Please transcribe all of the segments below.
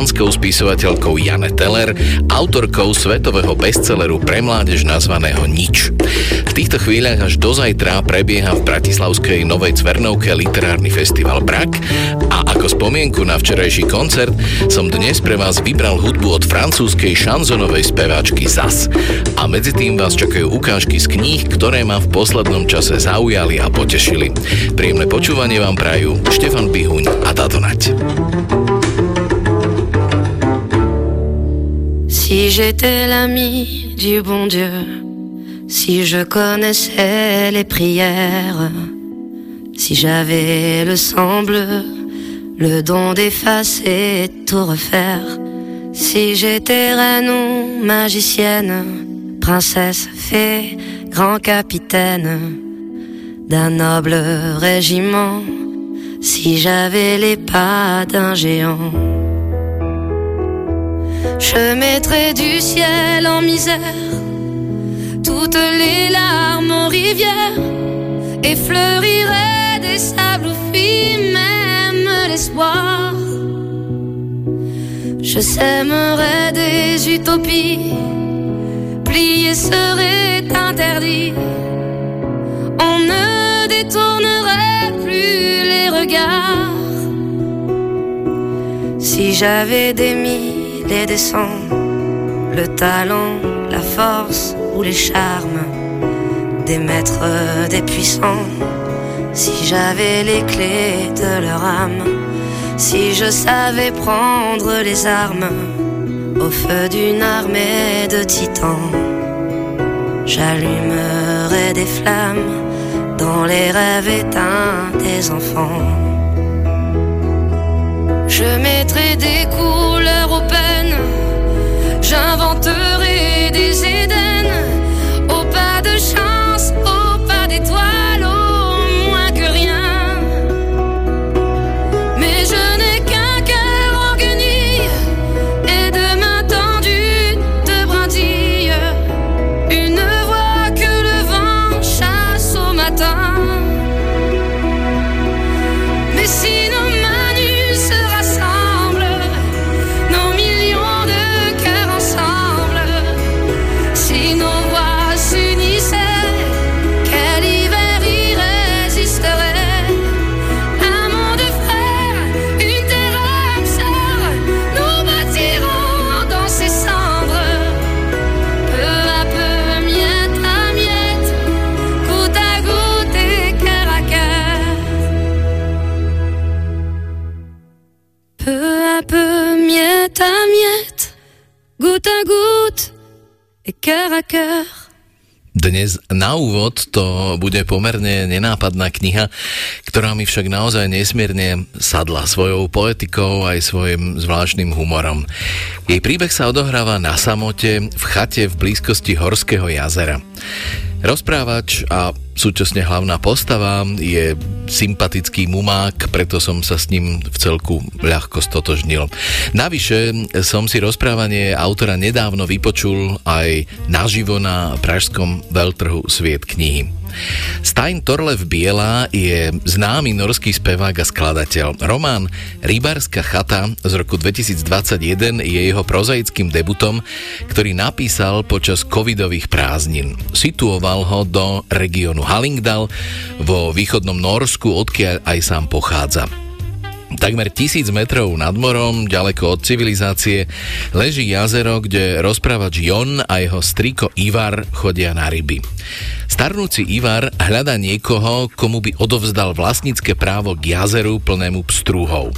dánskou spisovateľkou Jane Teller, autorkou svetového bestselleru pre mládež nazvaného Nič. V týchto chvíľach až do zajtra prebieha v Bratislavskej Novej Cvernovke literárny festival Brak a ako spomienku na včerajší koncert som dnes pre vás vybral hudbu od francúzskej šanzonovej speváčky Zas. A medzi tým vás čakajú ukážky z kníh, ktoré ma v poslednom čase zaujali a potešili. Príjemné počúvanie vám prajú Štefan Bihuň a Tato Nať. Si j'étais l'ami du bon Dieu, si je connaissais les prières, si j'avais le sang bleu, le don d'effacer tout refaire, si j'étais reine ou magicienne, princesse, fée, grand capitaine d'un noble régiment, si j'avais les pas d'un géant. Je mettrais du ciel en misère toutes les larmes en rivière et fleurirais des sables où fuit même l'espoir. Je sèmerais des utopies, plier serait interdit. On ne détournerait plus les regards si j'avais des mille et des le talent, la force ou les charmes des maîtres, des puissants. Si j'avais les clés de leur âme, si je savais prendre les armes au feu d'une armée de titans, j'allumerais des flammes dans les rêves éteints des enfants. Je mettrai des couleurs aux peines, j'inventerai des Éden, au pas de chance, goutte à goutte et cœur à cœur. Dnes na úvod to bude pomerne nenápadná kniha, ktorá mi však naozaj nesmierne sadla svojou poetikou aj svojim zvláštnym humorom. Jej príbeh sa odohráva na samote v chate v blízkosti Horského jazera. Rozprávač a súčasne hlavná postava je sympatický mumák, preto som sa s ním v celku ľahko stotožnil. Navyše som si rozprávanie autora nedávno vypočul aj naživo na pražskom veľtrhu Sviet knihy. Stein Torlev Biela je známy norský spevák a skladateľ. Román Rybárska chata z roku 2021 je jeho prozaickým debutom, ktorý napísal počas covidových prázdnin. Situoval ho do regiónu Hallingdal vo východnom Norsku, odkiaľ aj sám pochádza. Takmer tisíc metrov nad morom, ďaleko od civilizácie, leží jazero, kde rozprávač Jon a jeho striko Ivar chodia na ryby. Starnúci Ivar hľada niekoho, komu by odovzdal vlastnícke právo k jazeru plnému pstrúhov.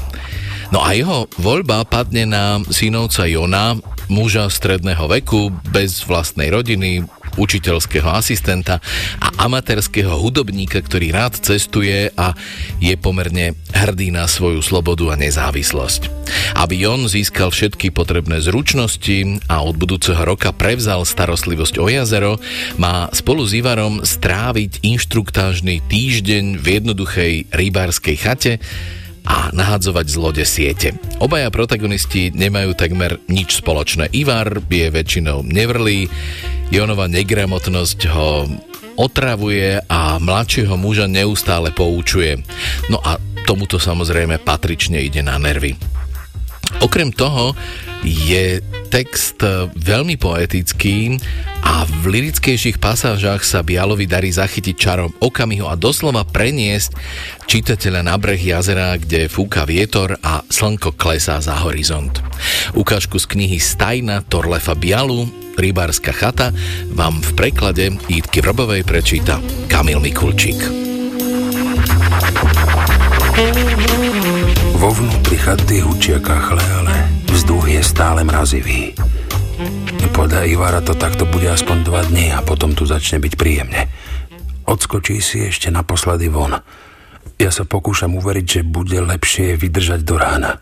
No a jeho voľba padne na synovca Jona, muža stredného veku, bez vlastnej rodiny, učiteľského asistenta a amatérského hudobníka, ktorý rád cestuje a je pomerne hrdý na svoju slobodu a nezávislosť. Aby Jon získal všetky potrebné zručnosti a od budúceho roka prevzal starostlivosť o jazero, má spolu s Ivarom stráviť inštruktážny týždeň v jednoduchej rybárskej chate, a nahadzovať z lode siete. Obaja protagonisti nemajú takmer nič spoločné. Ivar je väčšinou nevrlý, Jonova negramotnosť ho otravuje a mladšieho muža neustále poučuje. No a tomuto samozrejme patrične ide na nervy. Okrem toho je text veľmi poetický a v lirickejších pasážach sa Bialovi darí zachytiť čarom okamihu a doslova preniesť čitateľa na breh jazera, kde fúka vietor a slnko klesá za horizont. Ukážku z knihy Stajna Torlefa Bialu Rybárska chata vám v preklade Jítky Vrbovej prečíta Kamil Mikulčík. Vo vnútri chaty hučia kachle, ale vzduch je stále mrazivý. Podľa Ivara to takto bude aspoň dva dny a potom tu začne byť príjemne. Odskočí si ešte naposledy von. Ja sa pokúšam uveriť, že bude lepšie vydržať do rána.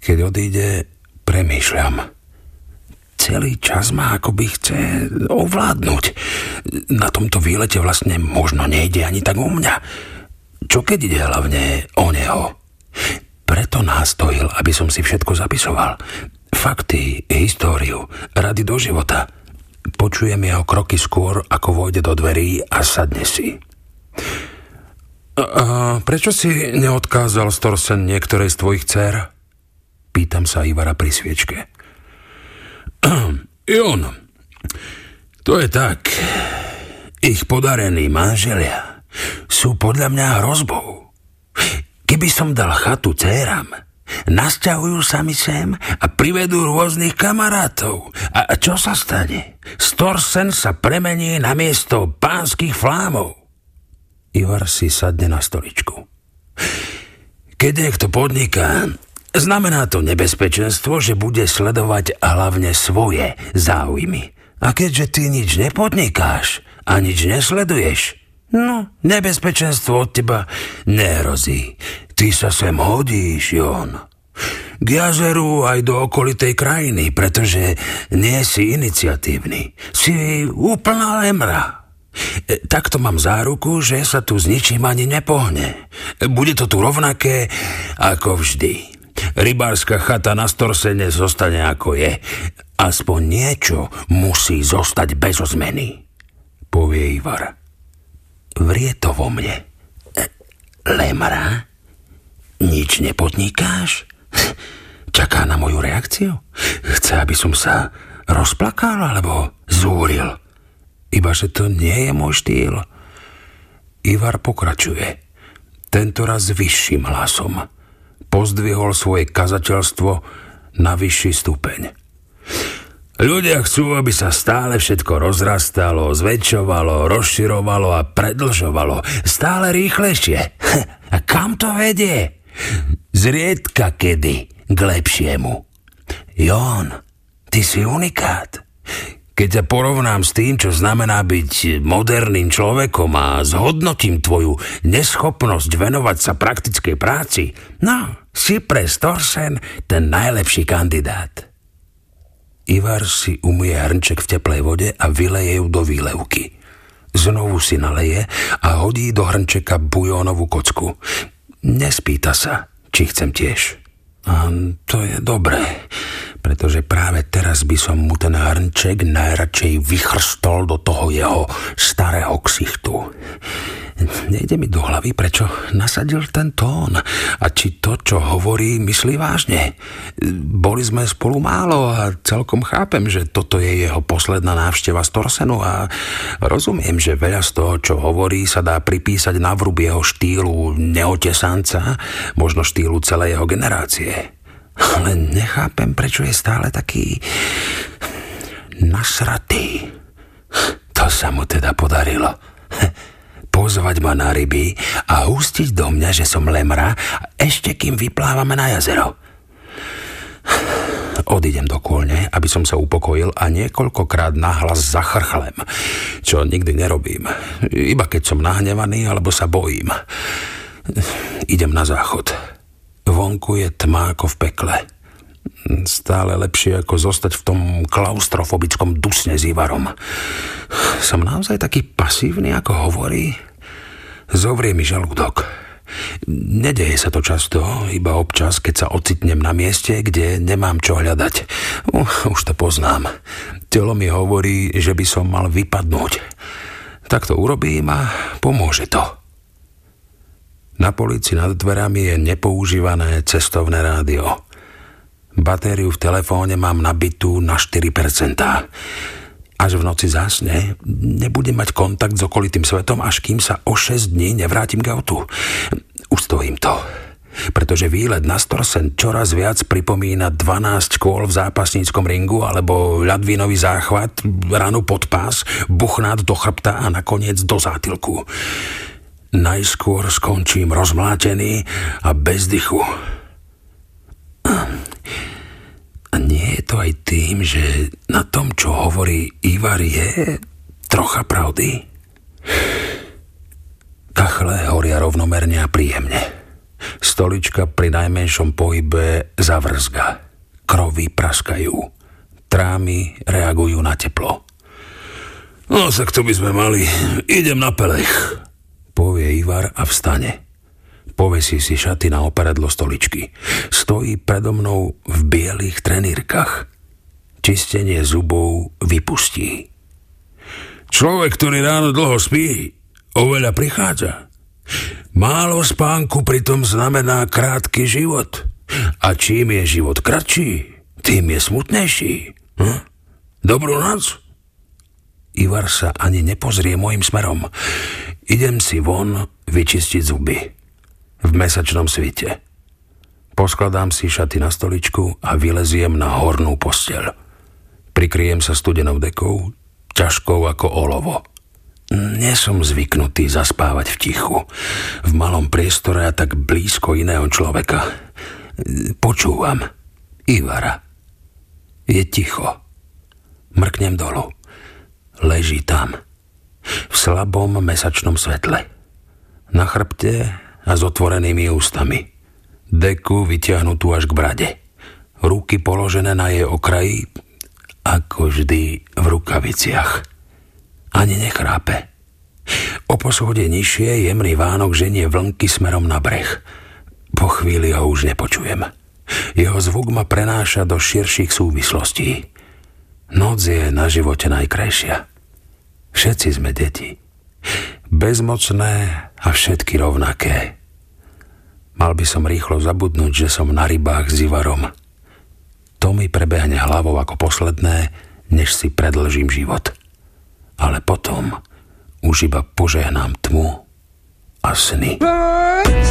Keď odíde, premýšľam. Celý čas ma akoby chce ovládnuť. Na tomto výlete vlastne možno nejde ani tak o mňa. Čo keď ide hlavne o neho? Preto nástojil, aby som si všetko zapisoval. Fakty, históriu, rady do života. Počujem jeho kroky skôr, ako vojde do dverí a sadne si. A prečo si neodkázal Storsen niektorej z tvojich dcer? Pýtam sa Ivara pri sviečke. Jon, to je tak. Ich podarení manželia sú podľa mňa hrozbou. Keby som dal chatu céram, Nasťahujú sa mi sem a privedú rôznych kamarátov. A čo sa stane? Storsen sa premení na miesto pánskych flámov. Ivar si sadne na stoličku. Keď niekto podniká, znamená to nebezpečenstvo, že bude sledovať hlavne svoje záujmy. A keďže ty nič nepodnikáš a nič nesleduješ, no, nebezpečenstvo od teba nehrozí. Ty sa sem hodíš, Jon. K jazeru aj do okolitej krajiny, pretože nie si iniciatívny. Si úplná lemra. E, takto mám záruku, že sa tu s ničím ani nepohne. Bude to tu rovnaké ako vždy. Rybárska chata na Storsene zostane ako je. Aspoň niečo musí zostať bez zmeny, povie Ivar. Vrie to vo mne. Lemra? Nič nepodnikáš? Čaká na moju reakciu? Chce, aby som sa rozplakal alebo zúril? Iba, že to nie je môj štýl. Ivar pokračuje. Tento raz vyšším hlasom. Pozdvihol svoje kazateľstvo na vyšší stupeň. Ľudia chcú, aby sa stále všetko rozrastalo, zväčšovalo, rozširovalo a predlžovalo. Stále rýchlejšie. A kam to vedie? Zriedka kedy k lepšiemu. Jón, ty si unikát. Keď sa porovnám s tým, čo znamená byť moderným človekom a zhodnotím tvoju neschopnosť venovať sa praktickej práci, no, si pre Storsen ten najlepší kandidát. Ivar si umie hrnček v teplej vode a vyleje ju do výlevky. Znovu si naleje a hodí do hrnčeka bujónovú kocku. Nespýta sa, či chcem tiež. A to je dobré, pretože práve teraz by som mu ten hrnček najradšej vychrstol do toho jeho starého ksichtu. Nejde mi do hlavy, prečo nasadil ten tón a či to, čo hovorí, myslí vážne. Boli sme spolu málo a celkom chápem, že toto je jeho posledná návšteva z Torsenu a rozumiem, že veľa z toho, čo hovorí, sa dá pripísať na vrub jeho štýlu neotesanca, možno štýlu celej jeho generácie. Ale nechápem, prečo je stále taký nasratý. To sa mu teda podarilo pozvať ma na ryby a hustiť do mňa, že som lemra, ešte kým vyplávame na jazero. Odídem do kôlne, aby som sa upokojil a niekoľkokrát nahlas zachrchlem, čo nikdy nerobím. Iba keď som nahnevaný alebo sa bojím. Idem na záchod. Vonku je tma ako v pekle. Stále lepšie ako zostať v tom klaustrofobickom dusne s Ivarom. Som naozaj taký pasívny, ako hovorí? Zovrie mi žalúdok. Nedeje sa to často, iba občas, keď sa ocitnem na mieste, kde nemám čo hľadať. Už to poznám. Telo mi hovorí, že by som mal vypadnúť. Tak to urobím a pomôže to. Na polici nad dverami je nepoužívané cestovné rádio. Batériu v telefóne mám nabitú na 4%. Až v noci zásne, nebudem mať kontakt s okolitým svetom, až kým sa o 6 dní nevrátim k autu. Ustojím to pretože výlet na Storsen čoraz viac pripomína 12 škôl v zápasníckom ringu alebo ľadvinový záchvat, ranu pod pás, buchnát do chrbta a nakoniec do zátilku. Najskôr skončím rozmlátený a bez dychu. A nie je to aj tým, že na tom, čo hovorí Ivar, je trocha pravdy? Kachle horia rovnomerne a príjemne. Stolička pri najmenšom pohybe zavrzga. Krovy praskajú. Trámy reagujú na teplo. No, tak to by sme mali. Idem na pelech, povie Ivar a vstane. Povesí si šaty na operadlo stoličky. Stojí predo mnou v bielých trenírkach. Čistenie zubov vypustí. Človek, ktorý ráno dlho spí, oveľa prichádza. Málo spánku pritom znamená krátky život. A čím je život kratší, tým je smutnejší. Hm? Dobrú noc. Ivar sa ani nepozrie môjim smerom. Idem si von vyčistiť zuby. V mesačnom svite. Poskladám si šaty na stoličku a vyleziem na hornú posteľ. Prikryjem sa studenou dekou, ťažkou ako olovo. Nie som zvyknutý zaspávať v tichu, v malom priestore a tak blízko iného človeka. Počúvam. Ivara. Je ticho. Mrknem dolu. Leží tam. V slabom mesačnom svetle. Na chrbte a s otvorenými ústami. Deku vytiahnutú až k brade. Ruky položené na jej okraji, ako vždy v rukaviciach ani nechrápe. O poschodie nižšie jemný vánok ženie vlnky smerom na breh. Po chvíli ho už nepočujem. Jeho zvuk ma prenáša do širších súvislostí. Noc je na živote najkrajšia. Všetci sme deti. Bezmocné a všetky rovnaké. Mal by som rýchlo zabudnúť, že som na rybách s Ivarom. To mi prebehne hlavou ako posledné, než si predlžím život ale potom už iba požehnám tmu a sny. Qu'importe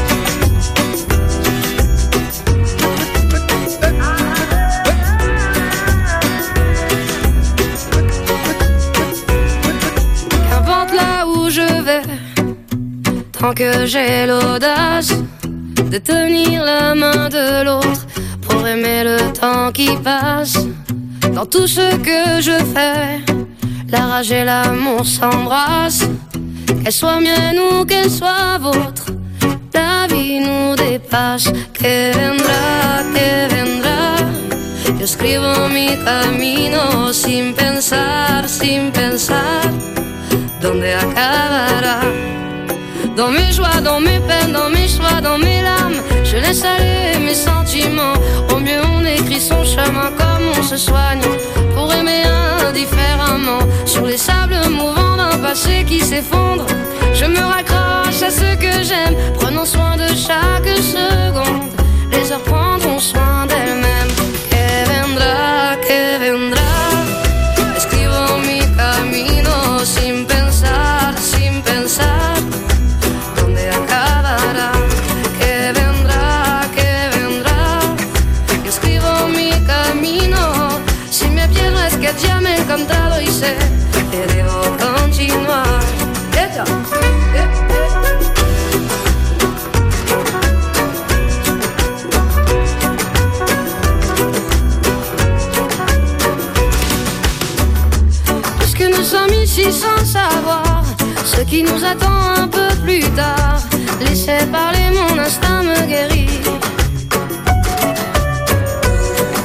tant que j'ai l'audace de tenir la main de l'autre pour aimer le temps qui passe dans tout ce que je fais. La rage et l'amour s'embrassent, qu'elle soit mienne ou qu'elle soit vôtre. La vie nous dépasse, que vendrá, que vendrá. Yo escribo mi camino sin pensar, sin pensar dónde acabará? Dans mes joies, dans mes peines, dans mes choix, dans mes larmes, je laisse aller mes sentiments. Au mieux, on écrit son chemin comme on se soigne pour aimer indifféremment. Sur les sables mouvants d'un passé qui s'effondre, je me raccroche à ce que j'aime, prenons soin de chaque seconde. Ce qui nous attend un peu plus tard. Laissez parler, mon instinct me guérit.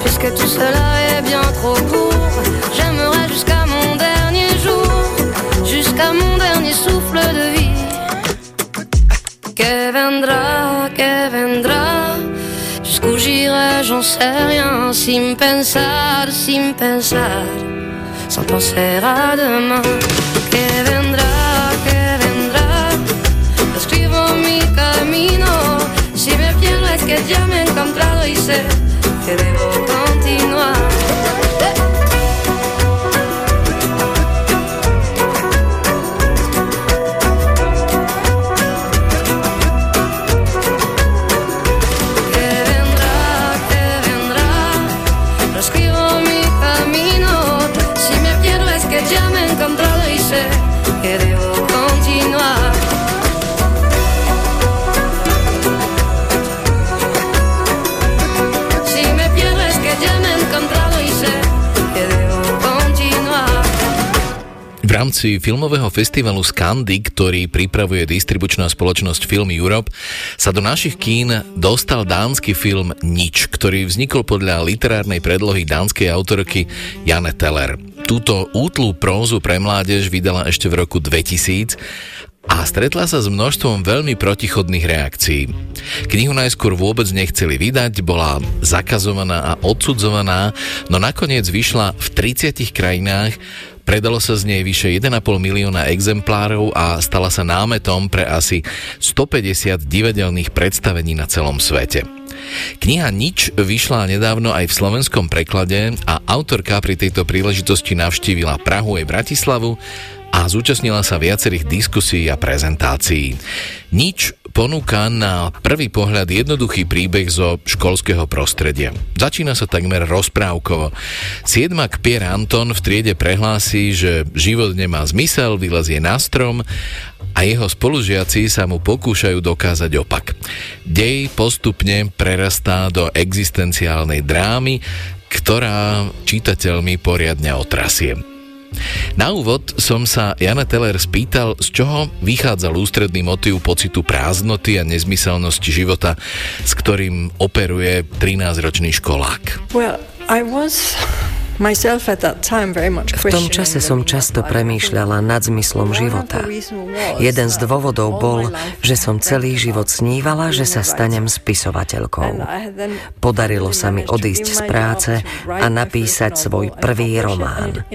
Puisque tout cela est bien trop court, j'aimerais jusqu'à mon dernier jour, jusqu'à mon dernier souffle de vie. Que vendrá, que vendrá, jusqu'où j'irai, j'en sais rien, sin pensar, sin pensar sans penser à demain. Si me pierdo es que ya me he encontrado y sé que debo continuar. Rámci filmového festivalu Scandy, ktorý pripravuje distribučná spoločnosť Film Europe, sa do našich kín dostal dánsky film Nič, ktorý vznikol podľa literárnej predlohy dánskej autorky Jane Teller. Túto útlú prózu pre mládež vydala ešte v roku 2000 a stretla sa s množstvom veľmi protichodných reakcií. Knihu najskôr vôbec nechceli vydať, bola zakazovaná a odsudzovaná, no nakoniec vyšla v 30 krajinách, predalo sa z nej vyše 1,5 milióna exemplárov a stala sa námetom pre asi 150 divadelných predstavení na celom svete. Kniha Nič vyšla nedávno aj v slovenskom preklade a autorka pri tejto príležitosti navštívila Prahu aj Bratislavu a zúčastnila sa viacerých diskusí a prezentácií. Nič ponúka na prvý pohľad jednoduchý príbeh zo školského prostredia. Začína sa takmer rozprávkovo. Siedmak Pierre Anton v triede prehlási, že život nemá zmysel, vylezie na strom a jeho spolužiaci sa mu pokúšajú dokázať opak. Dej postupne prerastá do existenciálnej drámy, ktorá čitateľmi poriadne otrasie. Na úvod som sa Jana Teller spýtal, z čoho vychádzal ústredný motív pocitu prázdnoty a nezmyselnosti života, s ktorým operuje 13-ročný školák. Well, I was v tom čase som často premýšľala nad zmyslom života. Jeden z dôvodov bol, že som celý život snívala, že sa stanem spisovateľkou. Podarilo sa mi odísť z práce a napísať svoj prvý román.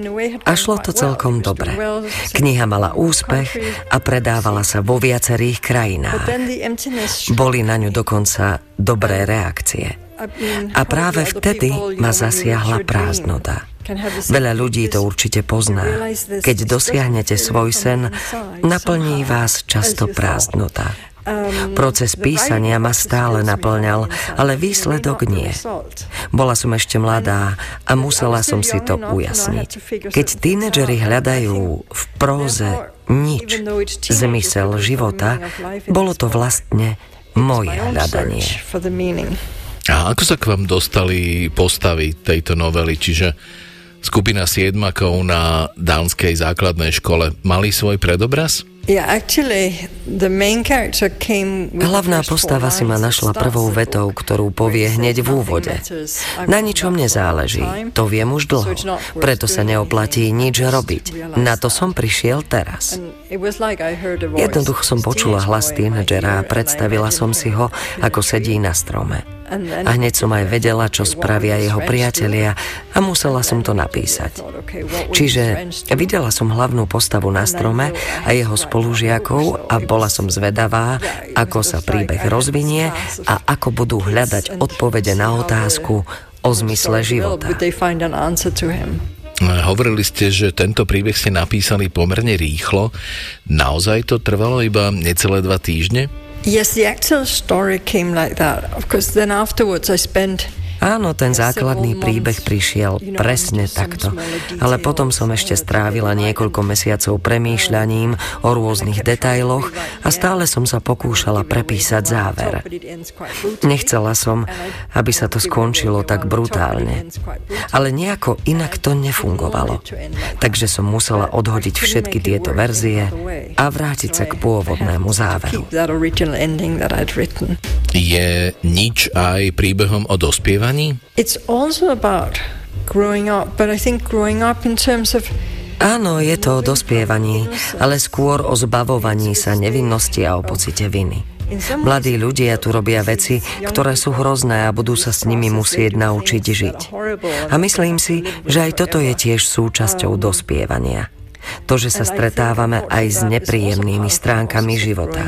A šlo to celkom dobre. Kniha mala úspech a predávala sa vo viacerých krajinách. Boli na ňu dokonca dobré reakcie. A práve vtedy ma zasiahla prázdnota. Veľa ľudí to určite pozná. Keď dosiahnete svoj sen, naplní vás často prázdnota. Proces písania ma stále naplňal, ale výsledok nie. Bola som ešte mladá a musela som si to ujasniť. Keď tínedžeri hľadajú v próze nič, zmysel života, bolo to vlastne moje hľadanie. A ako sa k vám dostali postavy tejto novely? Čiže skupina siedmakov na dánskej základnej škole mali svoj predobraz? Hlavná postava si ma našla prvou vetou, ktorú povie hneď v úvode. Na ničom nezáleží, to viem už dlho, preto sa neoplatí nič robiť. Na to som prišiel teraz. Jednoducho som počula hlas tínedžera a predstavila som si ho, ako sedí na strome. A hneď som aj vedela, čo spravia jeho priatelia a musela som to napísať. Čiže videla som hlavnú postavu na strome a jeho spolužiakov a bola som zvedavá, ako sa príbeh rozvinie a ako budú hľadať odpovede na otázku o zmysle života. Hovorili ste, že tento príbeh ste napísali pomerne rýchlo. Naozaj to trvalo iba necelé dva týždne? Yes, the actual story came like that. Of course, then afterwards I spent Áno, ten základný príbeh prišiel presne takto. Ale potom som ešte strávila niekoľko mesiacov premýšľaním o rôznych detailoch a stále som sa pokúšala prepísať záver. Nechcela som, aby sa to skončilo tak brutálne. Ale nejako inak to nefungovalo. Takže som musela odhodiť všetky tieto verzie a vrátiť sa k pôvodnému záveru. Je nič aj príbehom o dospievaní? Vnímaní? It's also about growing up, but I think growing up in terms of Áno, je to o dospievaní, ale skôr o zbavovaní sa nevinnosti a o pocite viny. Mladí ľudia tu robia veci, ktoré sú hrozné a budú sa s nimi musieť naučiť žiť. A myslím si, že aj toto je tiež súčasťou dospievania. To, že sa stretávame aj s nepríjemnými stránkami života.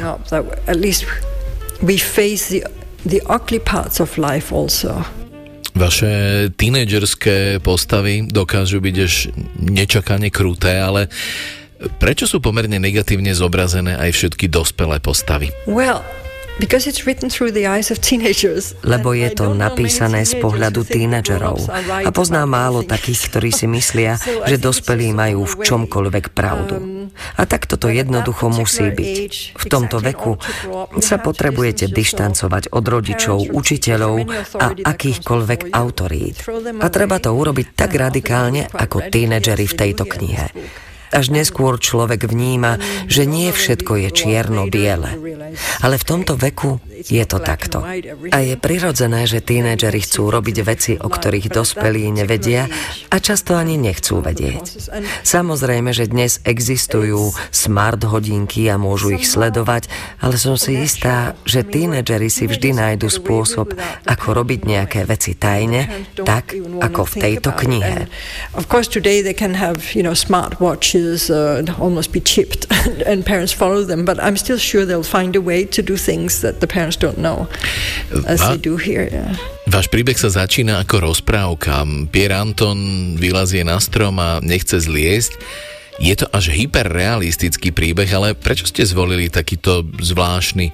the ugly parts of life also. Vaše tínedžerské postavy dokážu byť až nečakane kruté, ale prečo sú pomerne negatívne zobrazené aj všetky dospelé postavy? Well, lebo je to napísané z pohľadu tínedžerov a poznám málo takých, ktorí si myslia, že dospelí majú v čomkoľvek pravdu. A tak toto jednoducho musí byť. V tomto veku sa potrebujete dištancovať od rodičov, učiteľov a akýchkoľvek autorít. A treba to urobiť tak radikálne, ako tínedžeri v tejto knihe. Až neskôr človek vníma, že nie všetko je čierno-biele. Ale v tomto veku je to takto. A je prirodzené, že tínedžeri chcú robiť veci, o ktorých dospelí nevedia a často ani nechcú vedieť. Samozrejme, že dnes existujú smart hodinky a môžu ich sledovať, ale som si istá, že tínedžeri si vždy nájdu spôsob, ako robiť nejaké veci tajne, tak ako v tejto knihe. Of course today they can have, you know, smart watches uh, almost be chipped and parents follow them, but I'm still sure they'll find a way to do things that the parents don't know as Va- they do here. Yeah. Váš príbeh sa začína ako rozprávka. Pierre Anton vylazie na strom a nechce zliesť. Je to až hyperrealistický príbeh, ale prečo ste zvolili takýto zvláštny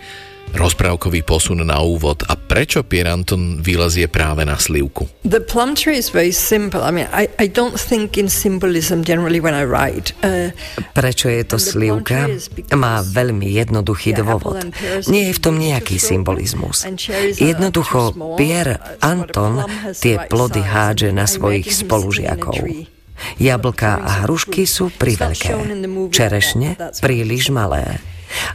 rozprávkový posun na úvod a prečo Pierre Anton vylezie práve na slivku? The plum tree is very simple. I mean, I, I don't think in symbolism generally when I write. Uh, prečo je to slivka? Má veľmi jednoduchý dôvod. Nie je v tom nejaký symbolizmus. Jednoducho Pierre Anton tie plody hádže na svojich spolužiakov. Jablka a hrušky sú priveľké, čerešne príliš malé.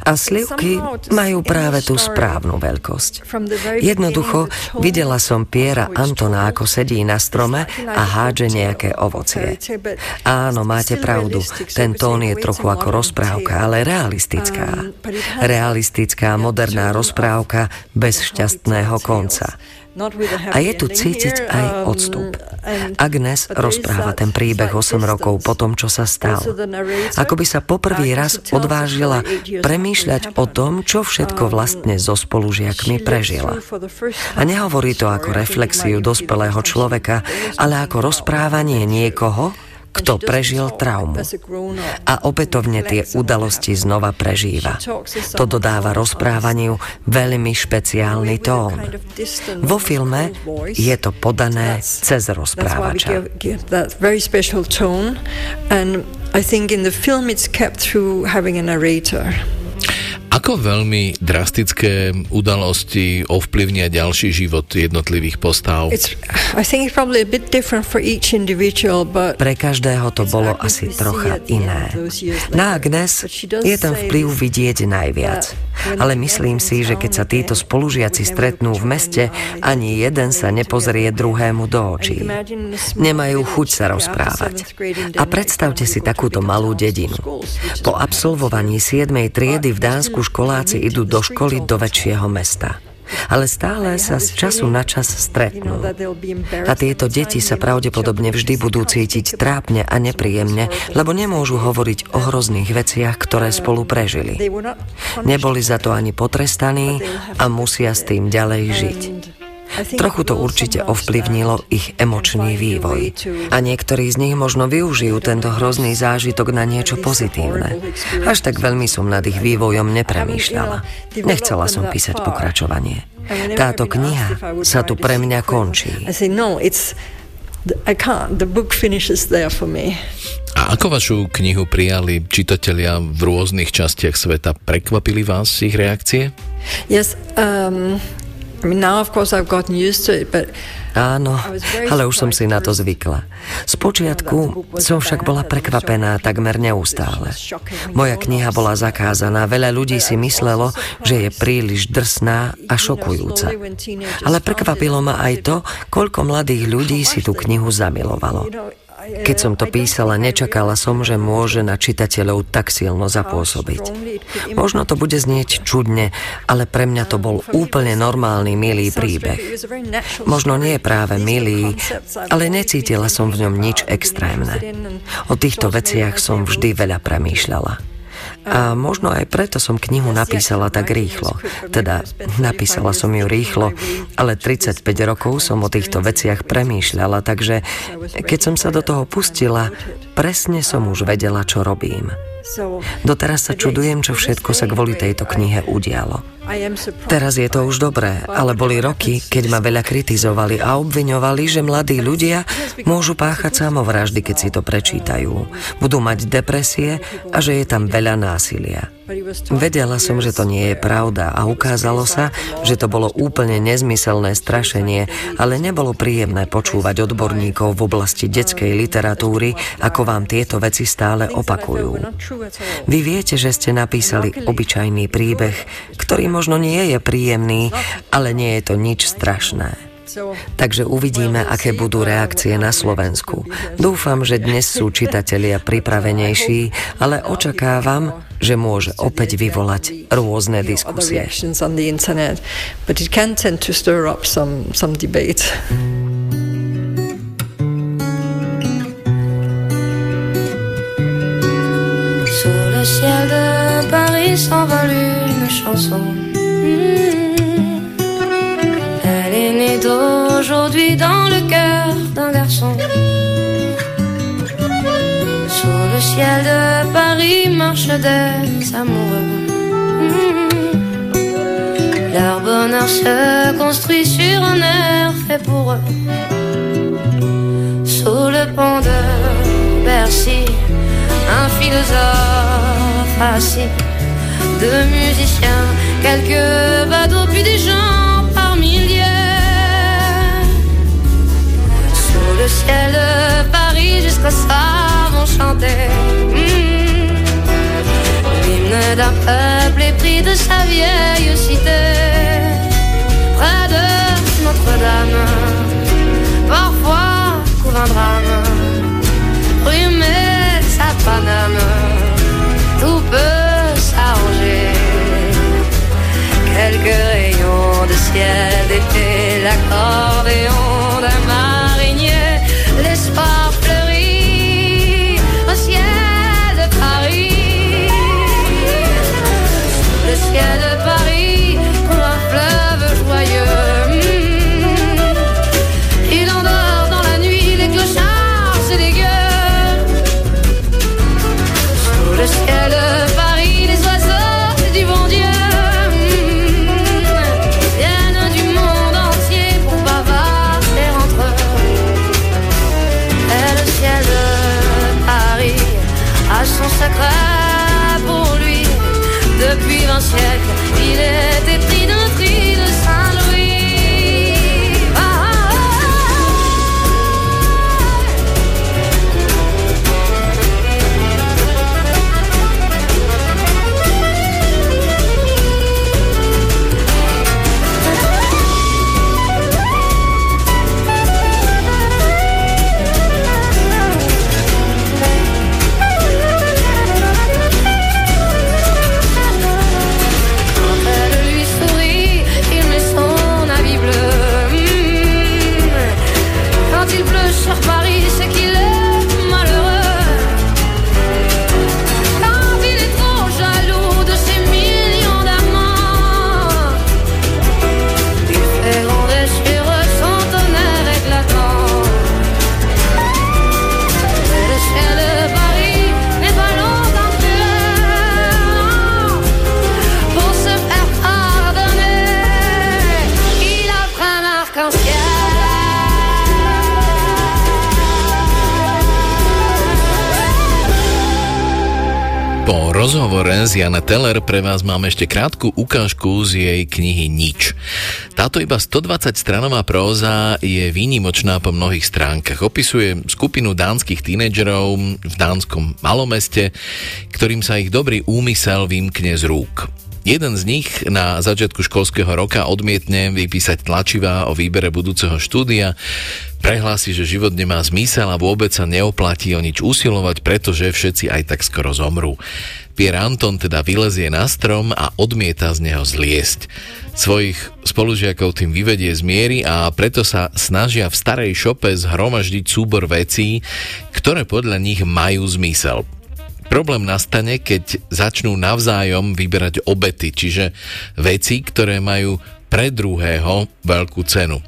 A slivky majú práve tú správnu veľkosť. Jednoducho, videla som Piera Antona, ako sedí na strome a hádže nejaké ovocie. Áno, máte pravdu, ten tón je trochu ako rozprávka, ale realistická. Realistická moderná rozprávka bez šťastného konca. A je tu cítiť aj um, odstup. Agnes rozpráva ten príbeh 8 rokov po tom, čo sa stal. Ako by sa poprvý raz odvážila premýšľať o tom, čo všetko um, vlastne so spolužiakmi prežila. A nehovorí to ako reflexiu dospelého človeka, ale ako rozprávanie niekoho, kto prežil traumu a opätovne tie udalosti znova prežíva. To dodáva rozprávaniu veľmi špeciálny tón. Vo filme je to podané cez rozprávača. I think in the film it's kept through having a narrator. Ako veľmi drastické udalosti ovplyvnia ďalší život jednotlivých postav? Pre každého to bolo asi trocha iné. Na Agnes je ten vplyv vidieť najviac. Ale myslím si, že keď sa títo spolužiaci stretnú v meste, ani jeden sa nepozrie druhému do očí. Nemajú chuť sa rozprávať. A predstavte si takúto malú dedinu. Po absolvovaní 7. triedy v Dánsku školáci idú do školy do väčšieho mesta ale stále sa z času na čas stretnú. A tieto deti sa pravdepodobne vždy budú cítiť trápne a nepríjemne, lebo nemôžu hovoriť o hrozných veciach, ktoré spolu prežili. Neboli za to ani potrestaní a musia s tým ďalej žiť. Trochu to určite ovplyvnilo ich emočný vývoj. A niektorí z nich možno využijú tento hrozný zážitok na niečo pozitívne. Až tak veľmi som nad ich vývojom nepremýšľala. Nechcela som písať pokračovanie. Táto kniha sa tu pre mňa končí. I can't. The book finishes there for me. A ako vašu knihu prijali čitatelia v rôznych častiach sveta? Prekvapili vás ich reakcie? Yes, um, Áno, ale už som si na to zvykla. Spočiatku som však bola prekvapená takmer neustále. Moja kniha bola zakázaná, veľa ľudí si myslelo, že je príliš drsná a šokujúca. Ale prekvapilo ma aj to, koľko mladých ľudí si tú knihu zamilovalo. Keď som to písala, nečakala som, že môže na čitateľov tak silno zapôsobiť. Možno to bude znieť čudne, ale pre mňa to bol úplne normálny, milý príbeh. Možno nie práve milý, ale necítila som v ňom nič extrémne. O týchto veciach som vždy veľa premýšľala. A možno aj preto som knihu napísala tak rýchlo. Teda napísala som ju rýchlo, ale 35 rokov som o týchto veciach premýšľala, takže keď som sa do toho pustila, presne som už vedela, čo robím. Doteraz sa čudujem, čo všetko sa kvôli tejto knihe udialo. Teraz je to už dobré, ale boli roky, keď ma veľa kritizovali a obviňovali, že mladí ľudia môžu páchať samovraždy, keď si to prečítajú. Budú mať depresie a že je tam veľa násilia. Vedela som, že to nie je pravda a ukázalo sa, že to bolo úplne nezmyselné strašenie, ale nebolo príjemné počúvať odborníkov v oblasti detskej literatúry, ako vám tieto veci stále opakujú. Vy viete, že ste napísali obyčajný príbeh, ktorý možno nie je príjemný, ale nie je to nič strašné. Takže uvidíme, aké budú reakcie na Slovensku. Dúfam, že dnes sú čitatelia pripravenejší, ale očakávam, že môže opäť vyvolať rôzne diskusie. Sous le ciel de Paris s'envole une chanson. Mmh. d'aujourd'hui dans le cœur d'un garçon. Sous le ciel de Marchent des amoureux. Leur bonheur se construit sur un air fait pour eux. Sous le pont de Bercy, un philosophe assis, deux musiciens, quelques badauds, puis des gens le ciel de Paris jusqu'au soir vont chanter. D'un peuple épris de sa vieille cité. Près de Notre-Dame, parfois couvre un drame. Rue sa Paname, tout peut s'arranger. Quelques rayons de ciel d'été, l'accordéon rozhovore s Jana Teller pre vás máme ešte krátku ukážku z jej knihy Nič. Táto iba 120 stranová próza je výnimočná po mnohých stránkach. Opisuje skupinu dánskych tínedžerov v dánskom malomeste, ktorým sa ich dobrý úmysel vymkne z rúk. Jeden z nich na začiatku školského roka odmietne vypísať tlačivá o výbere budúceho štúdia, prehlási, že život nemá zmysel a vôbec sa neoplatí o nič usilovať, pretože všetci aj tak skoro zomrú. Pierre Anton teda vylezie na strom a odmieta z neho zliesť. Svojich spolužiakov tým vyvedie z miery a preto sa snažia v starej šope zhromaždiť súbor vecí, ktoré podľa nich majú zmysel. Problém nastane, keď začnú navzájom vyberať obety, čiže veci, ktoré majú pre druhého veľkú cenu.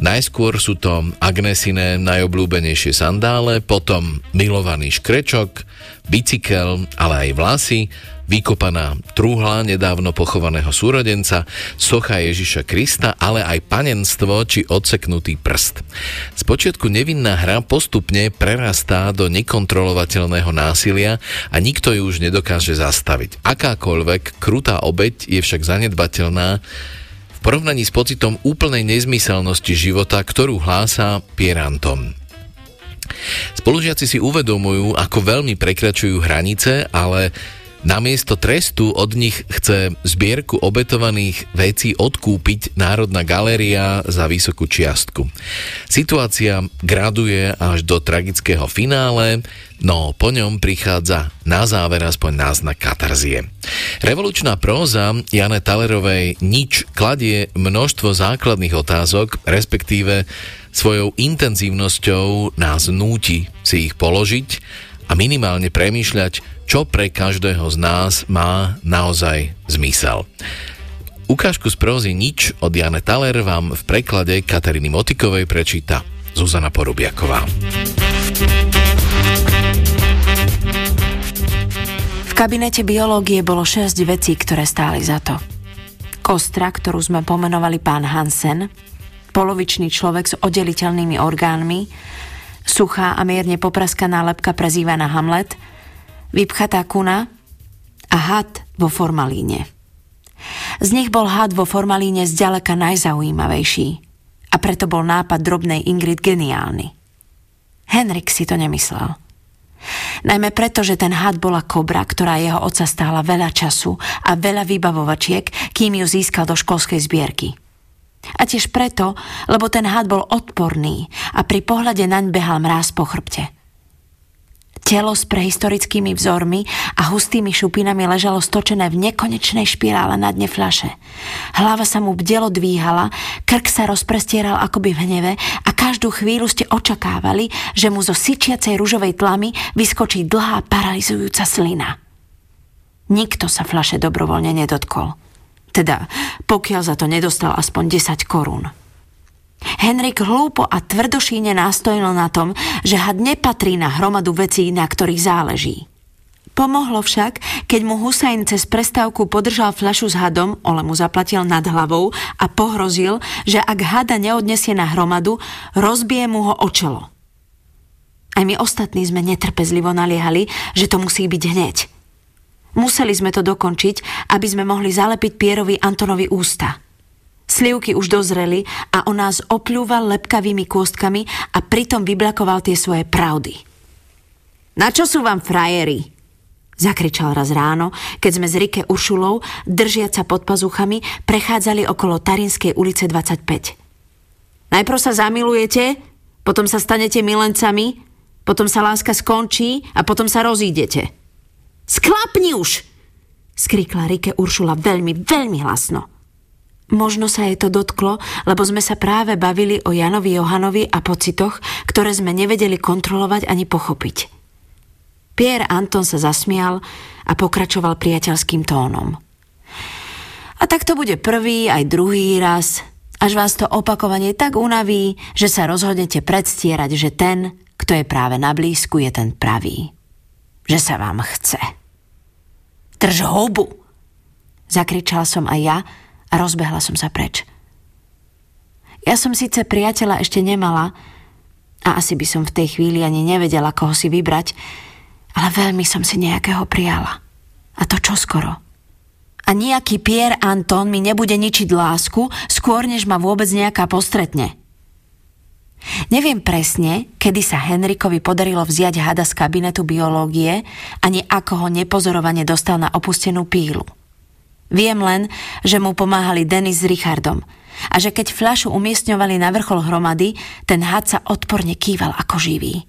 Najskôr sú to Agnesine najobľúbenejšie sandále, potom milovaný škrečok, bicykel, ale aj vlasy, vykopaná truhla nedávno pochovaného súrodenca, socha Ježiša Krista, ale aj panenstvo či odseknutý prst. Spočiatku nevinná hra postupne prerastá do nekontrolovateľného násilia a nikto ju už nedokáže zastaviť. Akákoľvek krutá obeď je však zanedbateľná porovnaní s pocitom úplnej nezmyselnosti života, ktorú hlása Pieranton. Spolužiaci si uvedomujú, ako veľmi prekračujú hranice, ale Namiesto trestu od nich chce zbierku obetovaných vecí odkúpiť Národná galéria za vysokú čiastku. Situácia graduje až do tragického finále, no po ňom prichádza na záver aspoň náznak katarzie. Revolučná próza Jane Talerovej nič kladie množstvo základných otázok, respektíve svojou intenzívnosťou nás núti si ich položiť a minimálne premýšľať, čo pre každého z nás má naozaj zmysel. Ukážku z prózy Nič od Jane Taler vám v preklade Kataríny Motikovej prečíta Zuzana Porubiaková. V kabinete biológie bolo 6 vecí, ktoré stáli za to. Kostra, ktorú sme pomenovali pán Hansen, polovičný človek s oddeliteľnými orgánmi, suchá a mierne popraskaná lepka prezývaná Hamlet, vypchatá kuna a had vo formalíne. Z nich bol had vo formalíne zďaleka najzaujímavejší a preto bol nápad drobnej Ingrid geniálny. Henrik si to nemyslel. Najmä preto, že ten had bola kobra, ktorá jeho oca stála veľa času a veľa vybavovačiek, kým ju získal do školskej zbierky – a tiež preto, lebo ten had bol odporný a pri pohľade naň behal mráz po chrbte. Telo s prehistorickými vzormi a hustými šupinami ležalo stočené v nekonečnej špirále na dne fľaše. Hlava sa mu bdelo dvíhala, krk sa rozprestieral akoby v hneve a každú chvíľu ste očakávali, že mu zo syčiacej ružovej tlamy vyskočí dlhá paralizujúca slina. Nikto sa fľaše dobrovoľne nedotkol. Teda, pokiaľ za to nedostal aspoň 10 korún. Henrik hlúpo a tvrdošíne nástojil na tom, že had nepatrí na hromadu vecí, na ktorých záleží. Pomohlo však, keď mu Husajn cez prestávku podržal fľašu s hadom, ole mu zaplatil nad hlavou a pohrozil, že ak hada neodnesie na hromadu, rozbije mu ho o čelo. Aj my ostatní sme netrpezlivo naliehali, že to musí byť hneď – Museli sme to dokončiť, aby sme mohli zalepiť Pierovi Antonovi ústa. Slivky už dozreli a on nás opľúval lepkavými kôstkami a pritom vyblakoval tie svoje pravdy. Na čo sú vám frajeri? Zakričal raz ráno, keď sme z Rike Uršulou, držiaca pod pazuchami, prechádzali okolo Tarinskej ulice 25. Najprv sa zamilujete, potom sa stanete milencami, potom sa láska skončí a potom sa rozídete. Sklapni už! skrikla Rike Uršula veľmi, veľmi hlasno. Možno sa jej to dotklo, lebo sme sa práve bavili o Janovi Johanovi a pocitoch, ktoré sme nevedeli kontrolovať ani pochopiť. Pierre Anton sa zasmial a pokračoval priateľským tónom. A tak to bude prvý aj druhý raz, až vás to opakovanie tak unaví, že sa rozhodnete predstierať, že ten, kto je práve na blízku, je ten pravý. Že sa vám chce. Drž hubu! Zakričala som aj ja a rozbehla som sa preč. Ja som síce priateľa ešte nemala a asi by som v tej chvíli ani nevedela, koho si vybrať, ale veľmi som si nejakého prijala. A to čo skoro. A nejaký Pierre Anton mi nebude ničiť lásku, skôr než ma vôbec nejaká postretne. Neviem presne, kedy sa Henrikovi podarilo vziať hada z kabinetu biológie, ani ako ho nepozorovane dostal na opustenú pílu. Viem len, že mu pomáhali Denis s Richardom a že keď fľašu umiestňovali na vrchol hromady, ten had sa odporne kýval ako živý.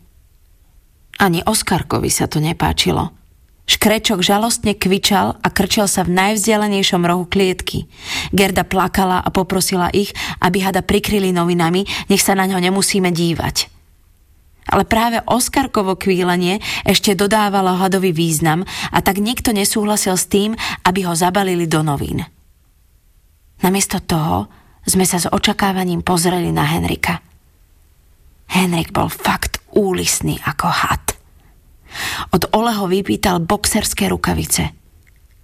Ani Oskarkovi sa to nepáčilo – Škrečok žalostne kvičal a krčil sa v najvzdialenejšom rohu klietky. Gerda plakala a poprosila ich, aby hada prikryli novinami, nech sa na ňo nemusíme dívať. Ale práve Oskarkovo kvílenie ešte dodávalo hadový význam a tak nikto nesúhlasil s tým, aby ho zabalili do novín. Namiesto toho sme sa s očakávaním pozreli na Henrika. Henrik bol fakt úlisný ako had. Od Oleho vypýtal boxerské rukavice.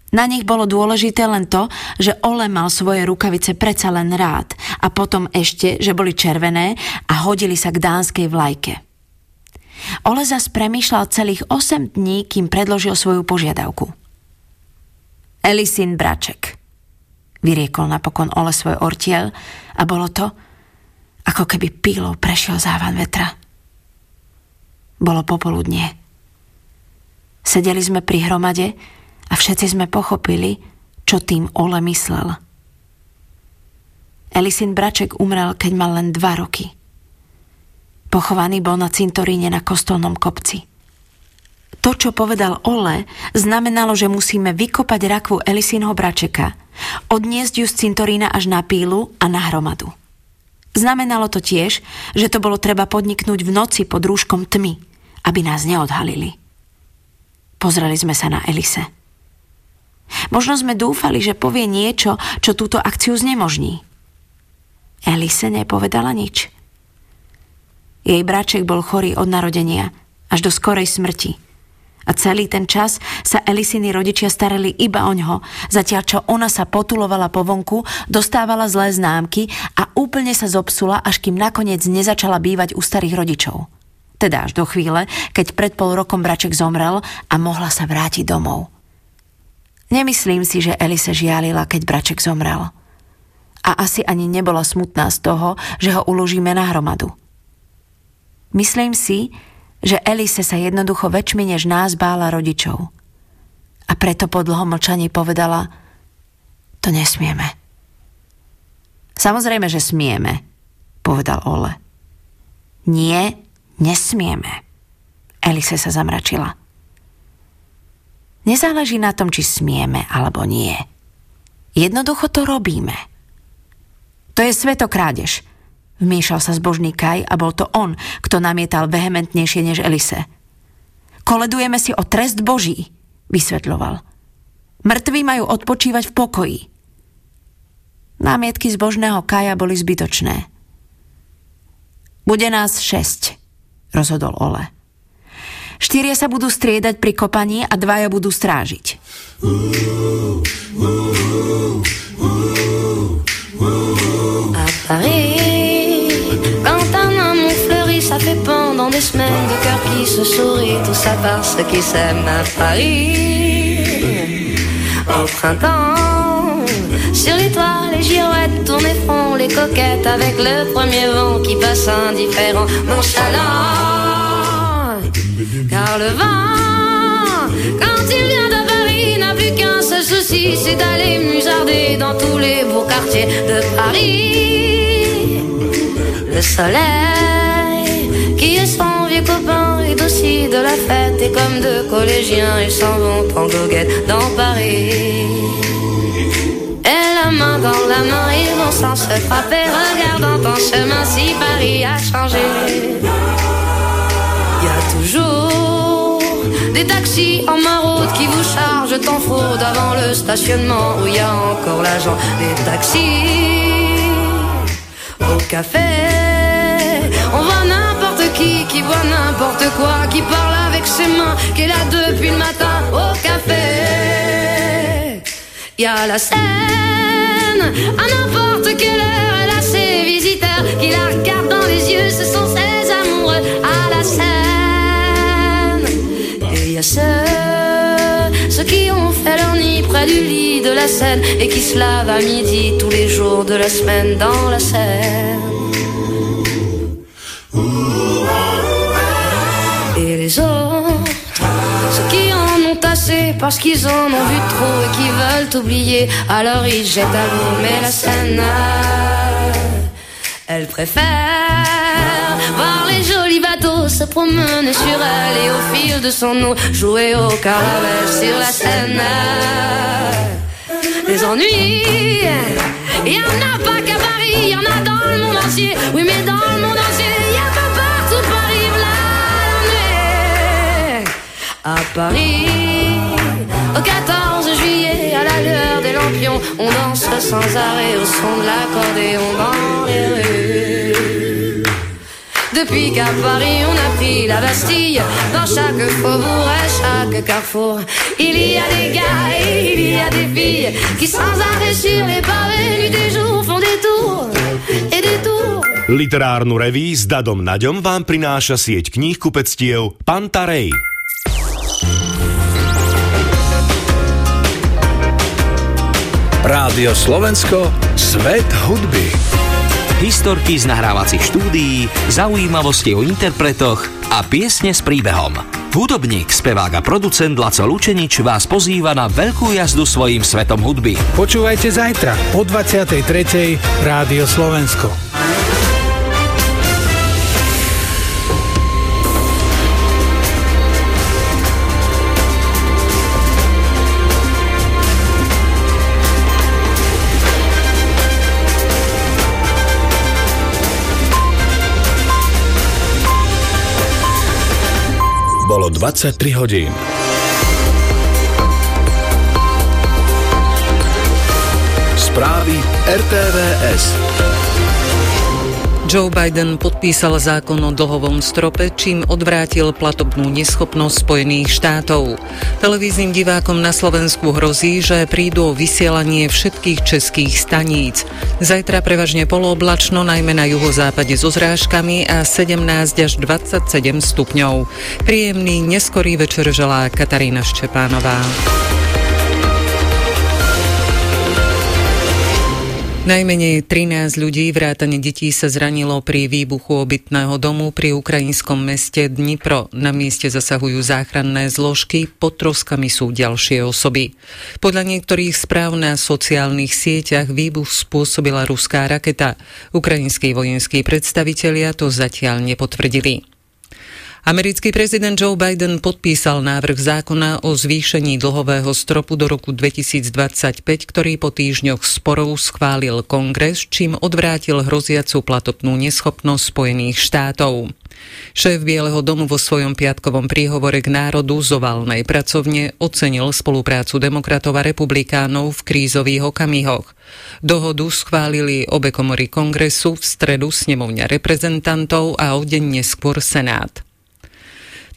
Na nich bolo dôležité len to, že Ole mal svoje rukavice predsa len rád a potom ešte, že boli červené a hodili sa k dánskej vlajke. Ole zas premýšľal celých 8 dní, kým predložil svoju požiadavku. Elisin Braček. Vyriekol napokon Ole svoj ortiel a bolo to, ako keby pílou prešiel závan vetra. Bolo popoludnie. Sedeli sme pri hromade a všetci sme pochopili, čo tým Ole myslel. Elisin Braček umrel, keď mal len dva roky. Pochovaný bol na cintoríne na kostolnom kopci. To, čo povedal Ole, znamenalo, že musíme vykopať rakvu Elisinho Bračeka, odniesť ju z cintorína až na pílu a na hromadu. Znamenalo to tiež, že to bolo treba podniknúť v noci pod rúškom tmy, aby nás neodhalili. Pozreli sme sa na Elise. Možno sme dúfali, že povie niečo, čo túto akciu znemožní. Elise nepovedala nič. Jej braček bol chorý od narodenia až do skorej smrti. A celý ten čas sa Elisiny rodičia starali iba o ňo, zatiaľ čo ona sa potulovala po vonku, dostávala zlé známky a úplne sa zopsula, až kým nakoniec nezačala bývať u starých rodičov. Teda až do chvíle, keď pred pol rokom braček zomrel a mohla sa vrátiť domov. Nemyslím si, že Elise žialila, keď braček zomrel. A asi ani nebola smutná z toho, že ho uložíme na hromadu. Myslím si, že Elise sa jednoducho väčšmi než nás bála rodičov. A preto po dlhom mlčaní povedala, to nesmieme. Samozrejme, že smieme, povedal Ole. Nie, Nesmieme. Elise sa zamračila. Nezáleží na tom, či smieme alebo nie. Jednoducho to robíme. To je svetokrádež. Vmiešal sa zbožný Kaj a bol to on, kto namietal vehementnejšie než Elise. Koledujeme si o trest Boží, vysvetľoval. Mŕtvi majú odpočívať v pokoji. Námietky zbožného Kaja boli zbytočné. Bude nás šesť, rozhodol Ole. Štyria sa budú striedať pri kopaní a dvaja budú strážiť. À Paris, quand un amour fleurit, ça fait pendant des semaines de cœurs qui se sourient, tout ça parce qu'ils s'aiment à Paris. Au printemps, les girouettes tournent et font les coquettes avec le premier vent qui passe indifférent, nonchalant. Car le vent, quand il vient de Paris, n'a plus qu'un seul souci, c'est d'aller musarder dans tous les beaux quartiers de Paris. Le soleil, qui est son vieux copain, est aussi de la fête, et comme deux collégiens, ils s'en vont en goguette dans Paris. Dans la main, ils vont sans se frapper, regardant en chemin si Paris a changé. Il y a toujours des taxis en maraude qui vous chargent en fraude avant le stationnement où il y a encore l'agent des taxis. Au café, on voit n'importe qui, qui voit n'importe quoi, qui parle avec ses mains, qui est là depuis le matin au café. Il y a la scène, à n'importe quelle heure, elle a ses visiteurs qui la regardent dans les yeux, ce sont ses amoureux à la scène. Et il y a ceux, ceux qui ont fait leur nid près du lit de la Seine et qui se lavent à midi tous les jours de la semaine dans la Seine. Parce qu'ils en ont vu trop et qui veulent oublier, alors ils jettent à l'eau, mais la Seine, elle préfère voir les jolis bateaux se promener sur elle et au fil de son eau jouer au caravelle sur la Seine. Les ennuis, il y en a pas qu'à Paris, il y en a dans le monde entier. Oui, mais dans le monde entier, il y a pas partout Paris, voilà l'ennui. À Paris, au 14 juillet, à la lueur des des lampions. On danse sans arrêt au son de l'accordéon dans les rues. Depuis qu'à Paris on a pris la Bastille, dans chaque faubourg et chaque carrefour, il y a des gars et il y a des filles qui sans arrêt sur les pavés nuit et jour font des tours et des tours. Literárnu reví s Dadom Naďom vám prináša sieť kníh kupectiev Pantarej. Rádio Slovensko, svet hudby. Historky z nahrávacích štúdií, zaujímavosti o interpretoch a piesne s príbehom. Hudobník, spevák a producent Laco Lučenič vás pozýva na veľkú jazdu svojim svetom hudby. Počúvajte zajtra o 23. Rádio Slovensko. Bolo 23 hodín. Správy RTVS. Joe Biden podpísal zákon o dlhovom strope, čím odvrátil platobnú neschopnosť Spojených štátov. Televíznym divákom na Slovensku hrozí, že prídu o vysielanie všetkých českých staníc. Zajtra prevažne polooblačno, najmä na juhozápade so zrážkami a 17 až 27 stupňov. Príjemný neskorý večer želá Katarína Ščepánová. Najmenej 13 ľudí vrátane detí sa zranilo pri výbuchu obytného domu pri ukrajinskom meste Dnipro. Na mieste zasahujú záchranné zložky, pod troskami sú ďalšie osoby. Podľa niektorých správ na sociálnych sieťach výbuch spôsobila ruská raketa. Ukrajinskí vojenskí predstavitelia to zatiaľ nepotvrdili. Americký prezident Joe Biden podpísal návrh zákona o zvýšení dlhového stropu do roku 2025, ktorý po týždňoch sporov schválil kongres, čím odvrátil hroziacu platobnú neschopnosť Spojených štátov. Šéf Bieleho domu vo svojom piatkovom príhovore k národu z ovalnej pracovne ocenil spoluprácu demokratov a republikánov v krízových okamihoch. Dohodu schválili obe komory kongresu v stredu snemovňa reprezentantov a o deň neskôr Senát.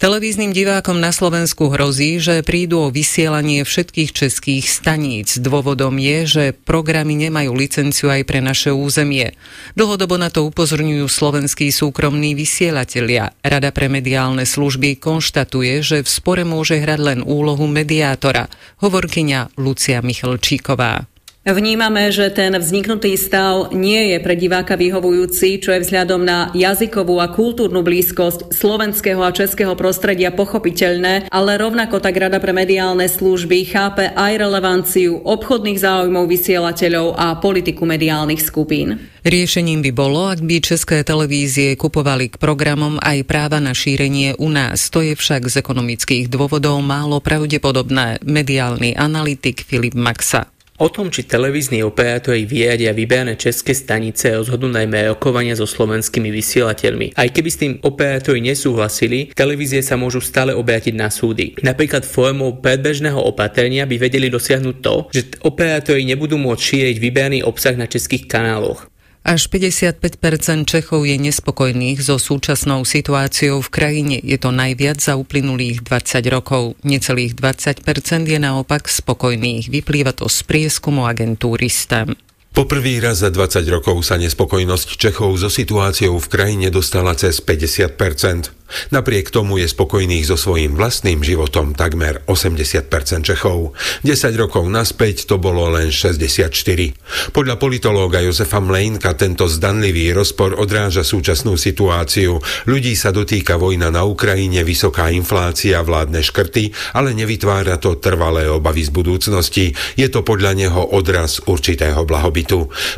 Televíznym divákom na Slovensku hrozí, že prídu o vysielanie všetkých českých staníc. Dôvodom je, že programy nemajú licenciu aj pre naše územie. Dlhodobo na to upozorňujú slovenskí súkromní vysielatelia. Rada pre mediálne služby konštatuje, že v spore môže hrať len úlohu mediátora, hovorkyňa Lucia Michalčíková. Vnímame, že ten vzniknutý stav nie je pre diváka vyhovujúci, čo je vzhľadom na jazykovú a kultúrnu blízkosť slovenského a českého prostredia pochopiteľné, ale rovnako tak Rada pre mediálne služby chápe aj relevanciu obchodných záujmov vysielateľov a politiku mediálnych skupín. Riešením by bolo, ak by české televízie kupovali k programom aj práva na šírenie u nás. To je však z ekonomických dôvodov málo pravdepodobné. Mediálny analytik Filip Maxa. O tom, či televízni operátori vyradia vyberané české stanice rozhodnú najmä rokovania so slovenskými vysielateľmi. Aj keby s tým operátori nesúhlasili, televízie sa môžu stále obrátiť na súdy. Napríklad formou predbežného opatrenia by vedeli dosiahnuť to, že operátori nebudú môcť šíriť vyberaný obsah na českých kanáloch. Až 55% Čechov je nespokojných so súčasnou situáciou v krajine. Je to najviac za uplynulých 20 rokov. Necelých 20% je naopak spokojných. Vyplýva to z prieskumu agentúry STEM. Po prvý raz za 20 rokov sa nespokojnosť Čechov so situáciou v krajine dostala cez 50% Napriek tomu je spokojných so svojím vlastným životom takmer 80% Čechov. 10 rokov naspäť to bolo len 64. Podľa politológa Josefa Mlejnka tento zdanlivý rozpor odráža súčasnú situáciu. Ľudí sa dotýka vojna na Ukrajine, vysoká inflácia, vládne škrty, ale nevytvára to trvalé obavy z budúcnosti. Je to podľa neho odraz určitého blahobytu.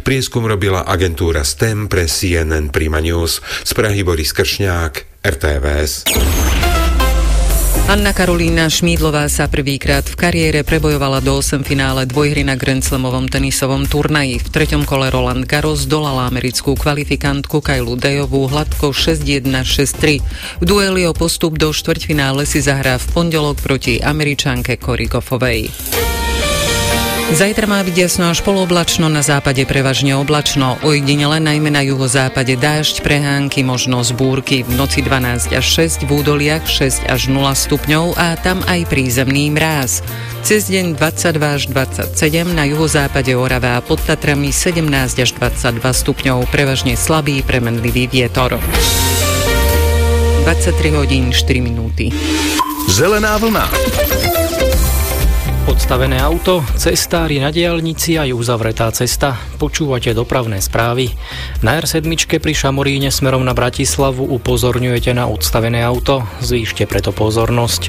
Prieskum robila agentúra STEM pre CNN Prima News. Z Prahy Boris Kršňák, RTVS. Anna Karolína Šmídlová sa prvýkrát v kariére prebojovala do 8 finále dvojhry na Grand Slamovom tenisovom turnaji. V treťom kole Roland Garros dolala americkú kvalifikantku Kailu Dejovú hladko 6-1-6-3. V dueli o postup do štvrťfinále si zahrá v pondelok proti američanke Cory Goffovej. Zajtra má byť jasno až poloblačno, na západe prevažne oblačno, ojedinele najmä na juhozápade dážď, prehánky, možno zbúrky, v noci 12 až 6, v údoliach 6 až 0 stupňov a tam aj prízemný mráz. Cez deň 22 až 27, na juhozápade Orava a pod Tatrami 17 až 22 stupňov, prevažne slabý premenlivý vietor. 23 hodín 4 minúty. Zelená vlna. Odstavené auto, cestári na diálnici aj uzavretá cesta. Počúvate dopravné správy. Na R7 pri Šamoríne smerom na Bratislavu upozorňujete na odstavené auto. Zvýšte preto pozornosť.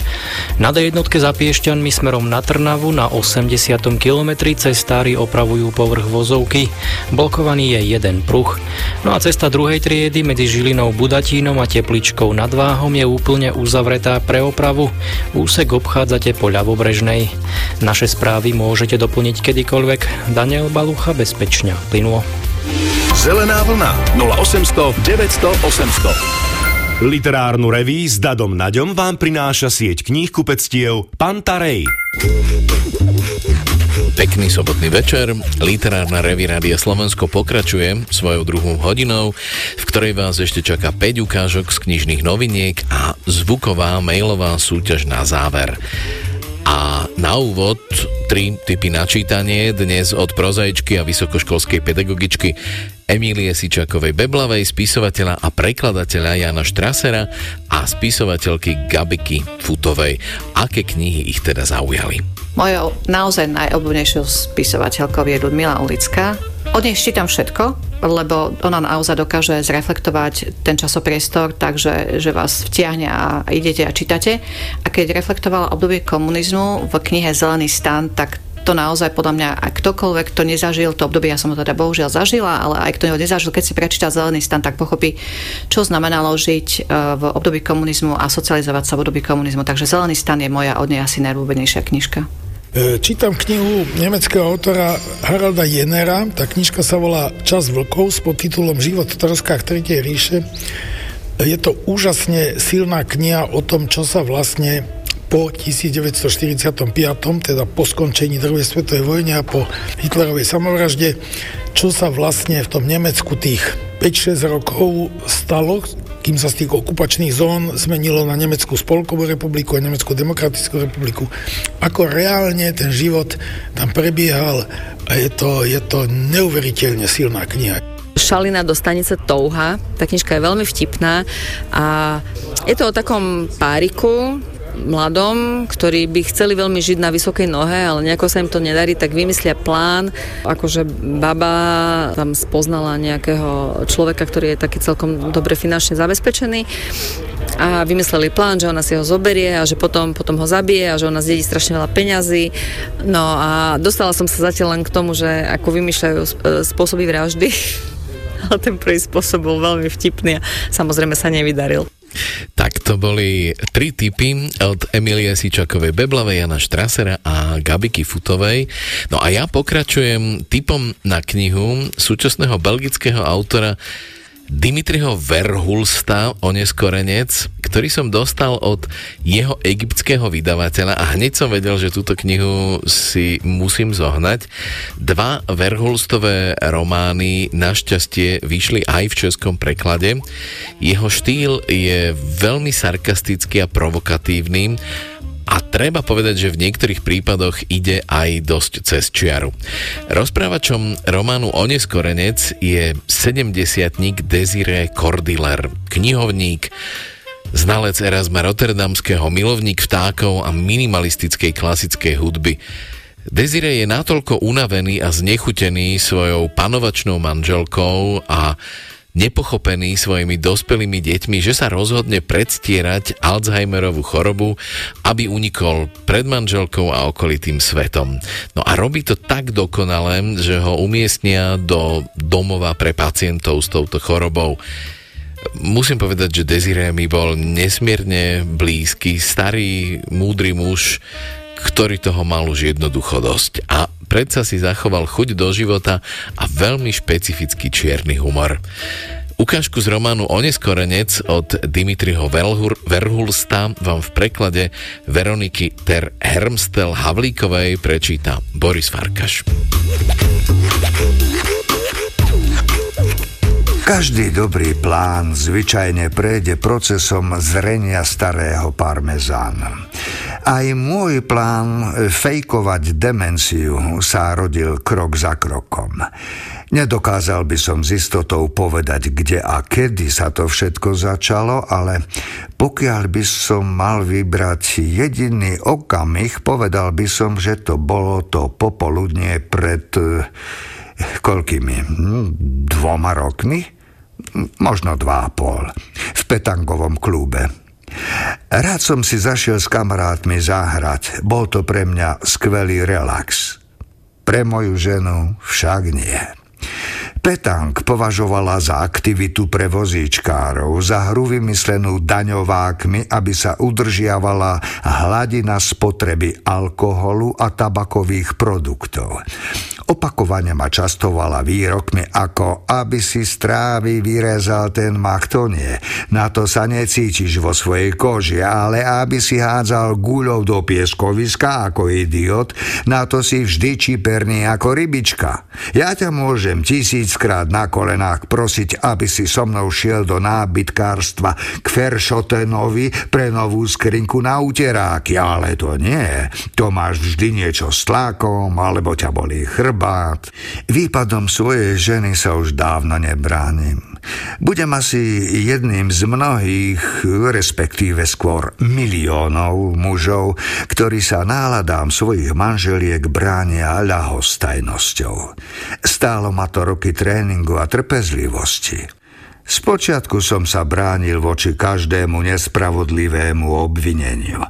Na D1 za Piešťanmi smerom na Trnavu na 80. kilometri cestári opravujú povrch vozovky. Blokovaný je jeden pruh. No a cesta druhej triedy medzi Žilinou Budatínom a Tepličkou nad Váhom je úplne uzavretá pre opravu. Úsek obchádzate po ľavobrežnej. Naše správy môžete doplniť kedykoľvek. Daniel Balucha bezpečne plynulo. Zelená vlna 0800 900 800 Literárnu reví s Dadom Naďom vám prináša sieť kníh kupectiev Pantarej. Pekný sobotný večer. Literárna reví Rádia Slovensko pokračuje svojou druhou hodinou, v ktorej vás ešte čaká 5 ukážok z knižných noviniek a zvuková mailová súťaž na záver. A na úvod tri typy načítanie dnes od prozaičky a vysokoškolskej pedagogičky Emílie Sičakovej Beblavej, spisovateľa a prekladateľa Jana Štrasera a spisovateľky Gabiky Futovej. Aké knihy ich teda zaujali? Mojou naozaj najobľúbenejšou spisovateľkou je Ludmila Ulická. Od nej čítam všetko, lebo ona naozaj dokáže zreflektovať ten časopriestor takže že vás vtiahne a idete a čítate. A keď reflektovala obdobie komunizmu v knihe Zelený stan, tak to naozaj podľa mňa, ak ktokoľvek to nezažil, to obdobie ja som ho teda bohužiaľ zažila, ale aj kto ho nezažil, keď si prečíta Zelený stan, tak pochopí, čo znamenalo žiť e, v období komunizmu a socializovať sa v období komunizmu. Takže Zelený stan je moja od nej asi najľúbenejšia knižka. E, čítam knihu nemeckého autora Haralda Jenera. Tá knižka sa volá Čas vlkov s podtitulom Život v troskách Tretej ríše. Je to úžasne silná kniha o tom, čo sa vlastne po 1945, teda po skončení druhej svetovej vojny a po Hitlerovej samovražde, čo sa vlastne v tom Nemecku tých 5-6 rokov stalo, kým sa z tých okupačných zón zmenilo na Nemeckú spolkovú republiku a Nemeckú demokratickú republiku. Ako reálne ten život tam prebiehal a je to, je to neuveriteľne silná kniha. Šalina do stanice Touha. Tá knižka je veľmi vtipná a je to o takom páriku, mladom, ktorí by chceli veľmi žiť na vysokej nohe, ale nejako sa im to nedarí, tak vymyslia plán, akože baba tam spoznala nejakého človeka, ktorý je taký celkom dobre finančne zabezpečený a vymysleli plán, že ona si ho zoberie a že potom, potom ho zabije a že ona zdedí strašne veľa peňazí. No a dostala som sa zatiaľ len k tomu, že ako vymýšľajú spôsoby vraždy ale ten prvý spôsob bol veľmi vtipný a samozrejme sa nevydaril. Tak to boli tri typy od Emilie Sičakovej Beblavej, Jana Štrasera a Gabiky Futovej. No a ja pokračujem typom na knihu súčasného belgického autora Dimitriho Verhulsta, oneskorenec, ktorý som dostal od jeho egyptského vydavateľa a hneď som vedel, že túto knihu si musím zohnať. Dva Verhulstové romány našťastie vyšli aj v českom preklade. Jeho štýl je veľmi sarkastický a provokatívny a treba povedať, že v niektorých prípadoch ide aj dosť cez čiaru. Rozprávačom románu Oneskorenec je 70 Desiree Cordiller, knihovník, znalec Erasma Rotterdamského, milovník vtákov a minimalistickej klasickej hudby. Desire je natoľko unavený a znechutený svojou panovačnou manželkou a nepochopený svojimi dospelými deťmi, že sa rozhodne predstierať Alzheimerovú chorobu, aby unikol pred manželkou a okolitým svetom. No a robí to tak dokonale, že ho umiestnia do domova pre pacientov s touto chorobou. Musím povedať, že Desiree mi bol nesmierne blízky, starý, múdry muž, ktorý toho mal už jednoducho dosť. A predsa si zachoval chuť do života a veľmi špecifický čierny humor. Ukážku z románu Oneskorenec od Dimitriho Verhulsta vám v preklade Veroniky Ter Hermstel Havlíkovej prečíta Boris Farkaš. Každý dobrý plán zvyčajne prejde procesom zrenia starého parmezána. Aj môj plán fejkovať demenciu sa rodil krok za krokom. Nedokázal by som s istotou povedať, kde a kedy sa to všetko začalo, ale pokiaľ by som mal vybrať jediný okamih, povedal by som, že to bolo to popoludnie pred koľkými? Hm, dvoma rokmi? Možno dva a pol, v petangovom klube. Rád som si zašiel s kamarátmi zahrať, bol to pre mňa skvelý relax. Pre moju ženu však nie. Petang považovala za aktivitu pre vozíčkárov, za hru vymyslenú daňovákmi, aby sa udržiavala hladina spotreby alkoholu a tabakových produktov. Opakovane ma častovala výrokmi ako aby si strávy vyrezal ten mach. Na to sa necítiš vo svojej koži, ale aby si hádzal guľov do pieskoviska ako idiot, na to si vždy čiperný ako rybička. Ja ťa môžem tisíckrát na kolenách prosiť, aby si so mnou šiel do nábytkárstva k Feršotenovi pre novú skrinku na uteráky, ale to nie. To máš vždy niečo s tlakom, alebo ťa bolí chrb, chrbát. Výpadom svojej ženy sa už dávno nebránim. Budem asi jedným z mnohých, respektíve skôr miliónov mužov, ktorí sa náladám svojich manželiek bránia ľahostajnosťou. Stálo ma to roky tréningu a trpezlivosti. Spočiatku som sa bránil voči každému nespravodlivému obvineniu.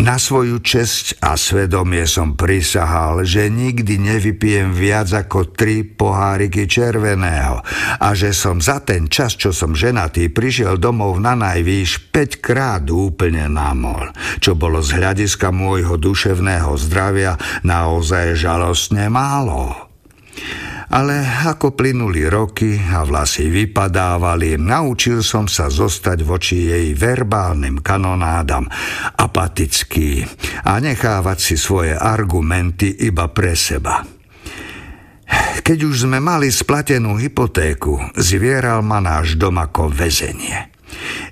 Na svoju česť a svedomie som prisahal, že nikdy nevypijem viac ako tri poháriky červeného a že som za ten čas, čo som ženatý, prišiel domov na najvýš 5 krát úplne namol, čo bolo z hľadiska môjho duševného zdravia naozaj žalostne málo. Ale ako plynuli roky a vlasy vypadávali, naučil som sa zostať voči jej verbálnym kanonádam apatický a nechávať si svoje argumenty iba pre seba. Keď už sme mali splatenú hypotéku, zvieral ma náš dom ako väzenie.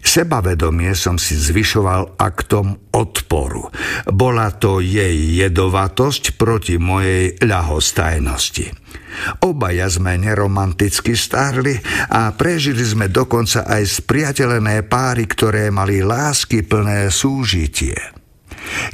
Sebavedomie som si zvyšoval aktom odporu. Bola to jej jedovatosť proti mojej ľahostajnosti. Obaja sme neromanticky starli a prežili sme dokonca aj spriateľené páry, ktoré mali lásky plné súžitie.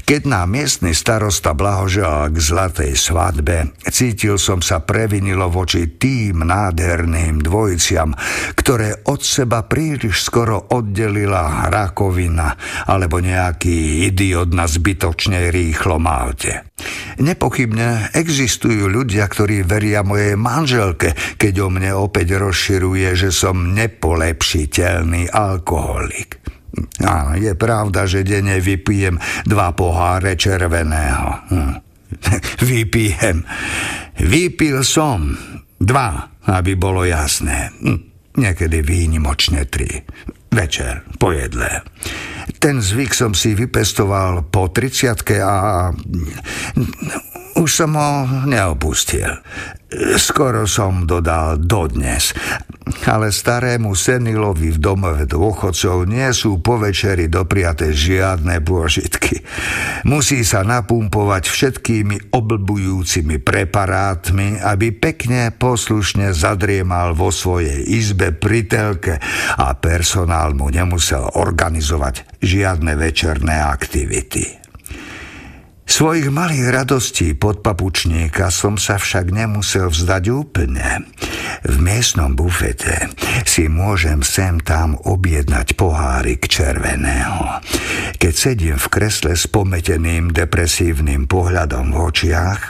Keď nám miestny starosta blahoželal k zlatej svadbe, cítil som sa previnilo voči tým nádherným dvojiciam, ktoré od seba príliš skoro oddelila rakovina alebo nejaký idiot na zbytočne rýchlo malte. Nepochybne existujú ľudia, ktorí veria mojej manželke, keď o mne opäť rozširuje, že som nepolepšiteľný alkoholik. Áno, je pravda, že denne vypijem dva poháre červeného. Hm. Vypijem. Vypil som dva, aby bolo jasné. Hm. Niekedy výnimočne tri. Večer, po jedle. Ten zvyk som si vypestoval po 30 a už som ho neopustil. Skoro som dodal dodnes. Ale starému senilovi v domove dôchodcov nie sú po večeri dopriate žiadne pôžitky. Musí sa napumpovať všetkými oblbujúcimi preparátmi, aby pekne poslušne zadriemal vo svojej izbe pri telke a personál mu nemusel organizovať žiadne večerné aktivity. Svojich malých radostí pod papučníka som sa však nemusel vzdať úplne. V miestnom bufete si môžem sem tam objednať pohárik červeného. Keď sedím v kresle s pometeným depresívnym pohľadom v očiach,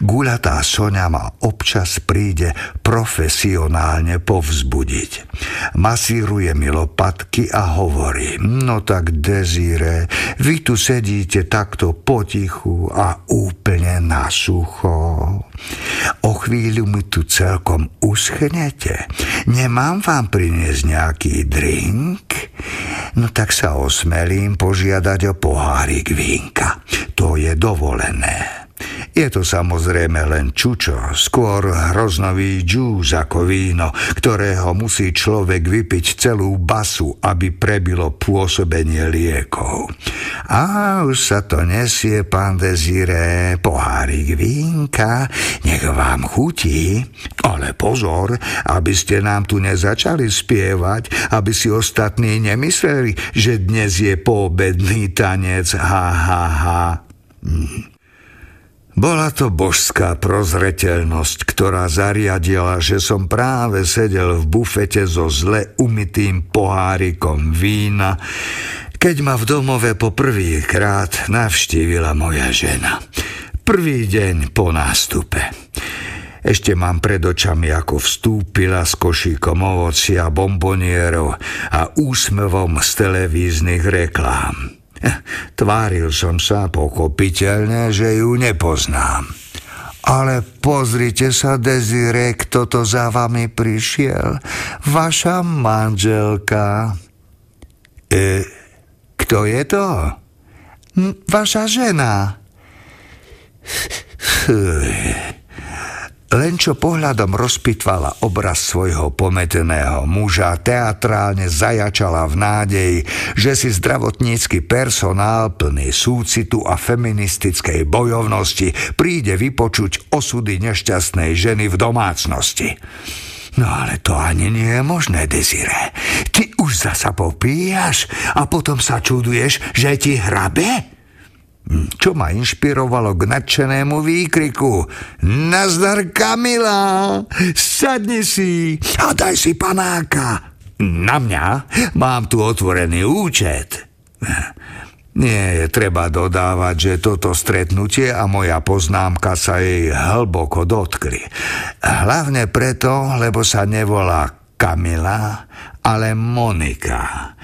guľatá Sonia ma občas príde profesionálne povzbudiť. Masíruje mi lopatky a hovorí, no tak Dezire, vy tu sedíte takto potichu povrchu a úplne na sucho. O chvíľu mi tu celkom uschnete. Nemám vám priniesť nejaký drink? No tak sa osmelím požiadať o pohárik vínka. To je dovolené. Je to samozrejme len čučo, skôr hroznový džús ako víno, ktorého musí človek vypiť celú basu, aby prebilo pôsobenie liekov. A už sa to nesie, pán Dezire, pohárik vínka, nech vám chutí. Ale pozor, aby ste nám tu nezačali spievať, aby si ostatní nemysleli, že dnes je poobedný tanec, ha, ha, ha. Hm. Bola to božská prozreteľnosť, ktorá zariadila, že som práve sedel v bufete so zle umytým pohárikom vína, keď ma v domove po prvýkrát navštívila moja žena. Prvý deň po nástupe. Ešte mám pred očami, ako vstúpila s košíkom ovocia, bombonierov a úsmevom z televíznych reklám. Tváril som sa pochopiteľne, že ju nepoznám. Ale pozrite sa, Desire, kto to za vami prišiel. Vaša manželka. E, kto je to? Vaša žena. Fuj. Len čo pohľadom rozpitvala obraz svojho pometeného muža, teatrálne zajačala v nádeji, že si zdravotnícky personál plný súcitu a feministickej bojovnosti príde vypočuť osudy nešťastnej ženy v domácnosti. No ale to ani nie je možné, Desire. Ty už zasa popíjaš a potom sa čuduješ, že ti hrabe? Čo ma inšpirovalo k nadšenému výkriku Nazdar Kamila, sadni si a daj si panáka. Na mňa mám tu otvorený účet. Nie je treba dodávať, že toto stretnutie a moja poznámka sa jej hlboko dotkli. Hlavne preto, lebo sa nevolá Kamila, ale Monika.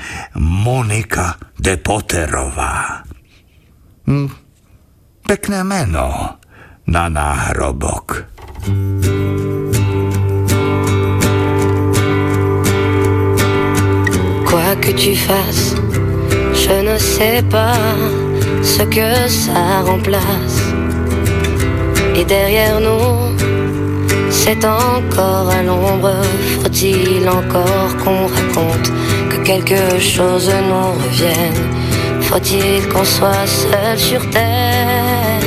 Monika de Potterová. Hm, pekné meno na. Quoi que tu fasses, je ne sais pas ce que ça remplace. Et derrière nous, c'est encore à l'ombre. Faut-il encore qu'on raconte que quelque chose nous revienne? Faut-il qu'on soit seul sur terre,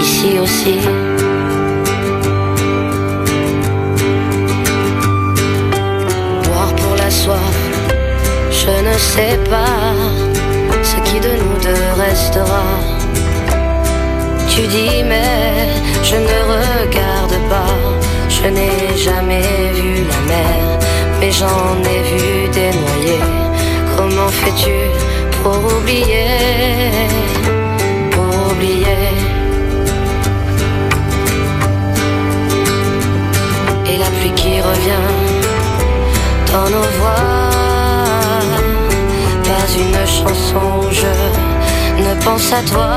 ici aussi? Boire pour la soif, je ne sais pas ce qui de nous deux restera. Tu dis mais je ne regarde pas, je n'ai jamais vu la mer, mais j'en ai vu des noyés. Comment fais-tu oublier, pour oublier. Et la pluie qui revient dans nos voix, pas une chanson je ne pense à toi.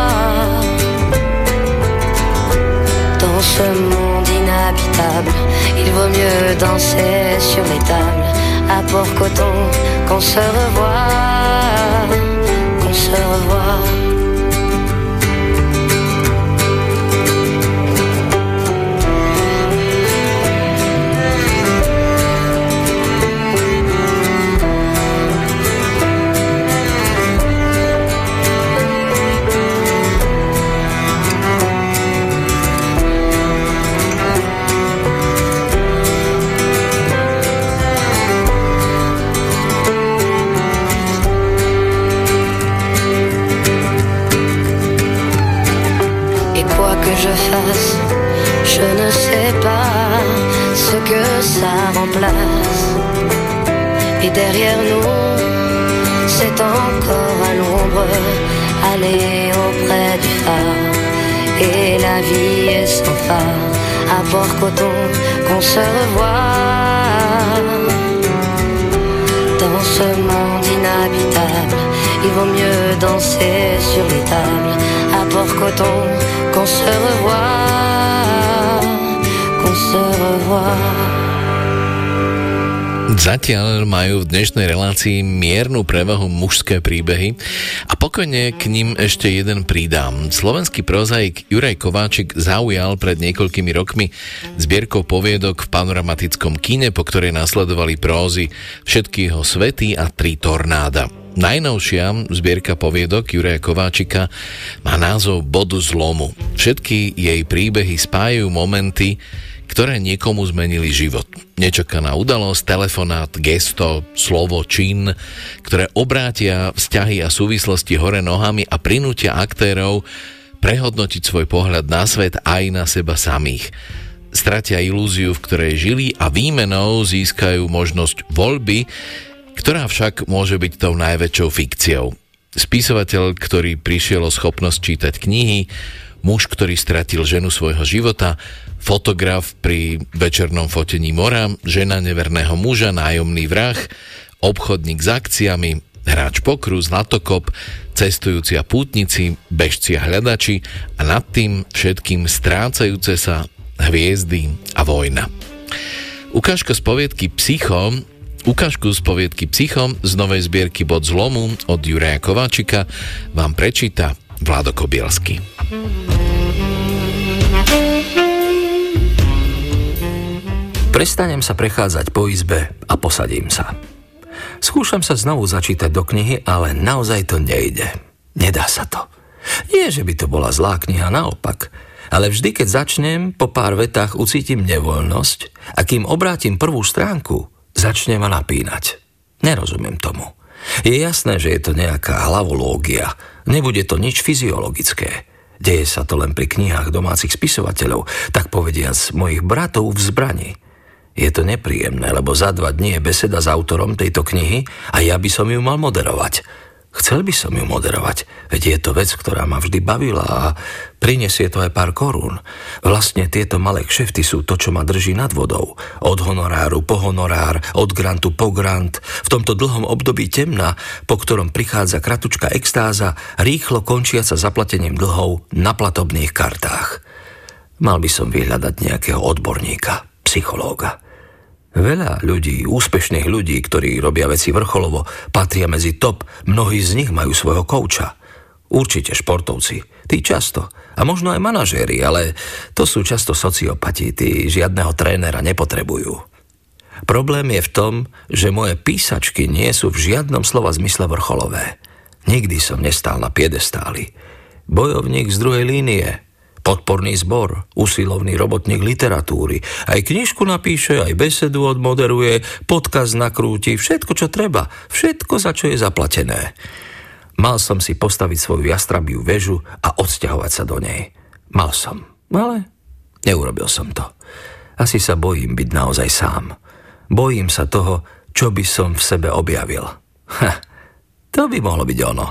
Dans ce monde inhabitable, il vaut mieux danser sur les tables à Port-Coton qu'on se revoit 说，我 se revoir. Et derrière nous, c'est encore à l'ombre, aller auprès du phare. Et la vie est sans phare, à Port-Coton qu'on se revoit. Dans ce monde inhabitable, il vaut mieux danser sur les tables, à Port-Coton qu'on se revoit, qu'on se revoit. Zatiaľ majú v dnešnej relácii miernu prevahu mužské príbehy a pokojne k ním ešte jeden pridám. Slovenský prozaik Juraj Kováčik zaujal pred niekoľkými rokmi zbierkou poviedok v panoramatickom kine, po ktorej nasledovali prózy Všetky jeho svety a Tri tornáda. Najnovšia zbierka poviedok Juraja Kováčika má názov Bodu zlomu. Všetky jej príbehy spájajú momenty, ktoré niekomu zmenili život. Nečakaná udalosť, telefonát, gesto, slovo, čin, ktoré obrátia vzťahy a súvislosti hore nohami a prinútia aktérov prehodnotiť svoj pohľad na svet aj na seba samých. Stratia ilúziu, v ktorej žili a výmenou získajú možnosť voľby, ktorá však môže byť tou najväčšou fikciou. Spisovateľ, ktorý prišiel o schopnosť čítať knihy, muž, ktorý stratil ženu svojho života, fotograf pri večernom fotení mora, žena neverného muža, nájomný vrah, obchodník s akciami, hráč pokru, zlatokop, cestujúci a pútnici, bežci a hľadači a nad tým všetkým strácajúce sa hviezdy a vojna. Ukážka z poviedky Psycho Ukážku z poviedky Psycho z novej zbierky Bod zlomu od Juraja Kováčika vám prečíta Vlado Kobielsky. Prestanem sa prechádzať po izbe a posadím sa. Skúšam sa znovu začítať do knihy, ale naozaj to nejde. Nedá sa to. Nie, že by to bola zlá kniha, naopak. Ale vždy, keď začnem, po pár vetách ucítim nevoľnosť a kým obrátim prvú stránku, začne ma napínať. Nerozumiem tomu. Je jasné, že je to nejaká hlavológia. Nebude to nič fyziologické. Deje sa to len pri knihách domácich spisovateľov, tak povediac mojich bratov v zbrani. Je to nepríjemné, lebo za dva dní je beseda s autorom tejto knihy a ja by som ju mal moderovať. Chcel by som ju moderovať, veď je to vec, ktorá ma vždy bavila a prinesie to aj pár korún. Vlastne tieto malé kšefty sú to, čo ma drží nad vodou. Od honoráru po honorár, od grantu po grant. V tomto dlhom období temna, po ktorom prichádza kratučka extáza, rýchlo končiaca zaplatením dlhov na platobných kartách. Mal by som vyhľadať nejakého odborníka, psychológa. Veľa ľudí, úspešných ľudí, ktorí robia veci vrcholovo, patria medzi top, mnohí z nich majú svojho kouča. Určite športovci, tí často. A možno aj manažéri, ale to sú často sociopati, tí žiadneho trénera nepotrebujú. Problém je v tom, že moje písačky nie sú v žiadnom slova zmysle vrcholové. Nikdy som nestál na piedestáli. Bojovník z druhej línie, podporný zbor, usilovný robotník literatúry. Aj knižku napíše, aj besedu odmoderuje, podkaz nakrúti, všetko, čo treba, všetko, za čo je zaplatené. Mal som si postaviť svoju jastrabiu väžu a odsťahovať sa do nej. Mal som, ale neurobil som to. Asi sa bojím byť naozaj sám. Bojím sa toho, čo by som v sebe objavil. Ha, to by mohlo byť ono.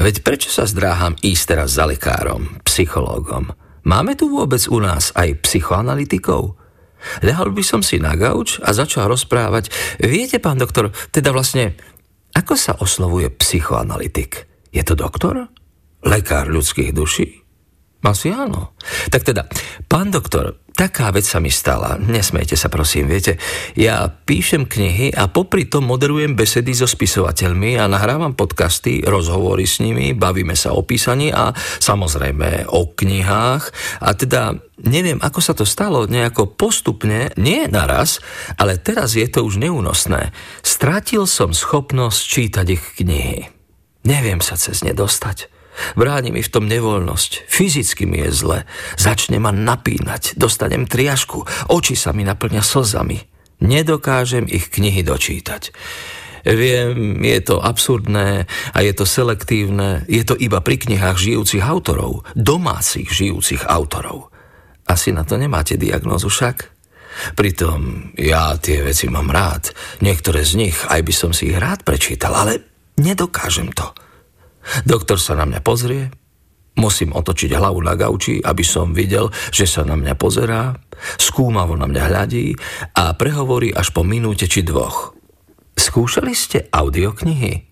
Veď prečo sa zdráham ísť teraz za lekárom, psychológom? Máme tu vôbec u nás aj psychoanalytikov? Lehal by som si na gauč a začal rozprávať. Viete, pán doktor, teda vlastne, ako sa oslovuje psychoanalytik? Je to doktor? Lekár ľudských duší? Asi áno. Tak teda, pán doktor, taká vec sa mi stala. Nesmejte sa prosím, viete. Ja píšem knihy a popri tom moderujem besedy so spisovateľmi a nahrávam podcasty, rozhovory s nimi, bavíme sa o písaní a samozrejme o knihách. A teda neviem, ako sa to stalo, nejako postupne, nie naraz, ale teraz je to už neúnosné. Strátil som schopnosť čítať ich knihy. Neviem sa cez ne dostať. Bráni mi v tom nevoľnosť. Fyzicky mi je zle. Začne ma napínať. Dostanem triašku. Oči sa mi naplňa slzami. Nedokážem ich knihy dočítať. Viem, je to absurdné a je to selektívne. Je to iba pri knihách žijúcich autorov. Domácich žijúcich autorov. Asi na to nemáte diagnózu však? Pritom ja tie veci mám rád. Niektoré z nich aj by som si ich rád prečítal, ale nedokážem to. Doktor sa na mňa pozrie, musím otočiť hlavu na gauči, aby som videl, že sa na mňa pozerá, skúmavo na mňa hľadí a prehovorí až po minúte či dvoch. Skúšali ste audioknihy?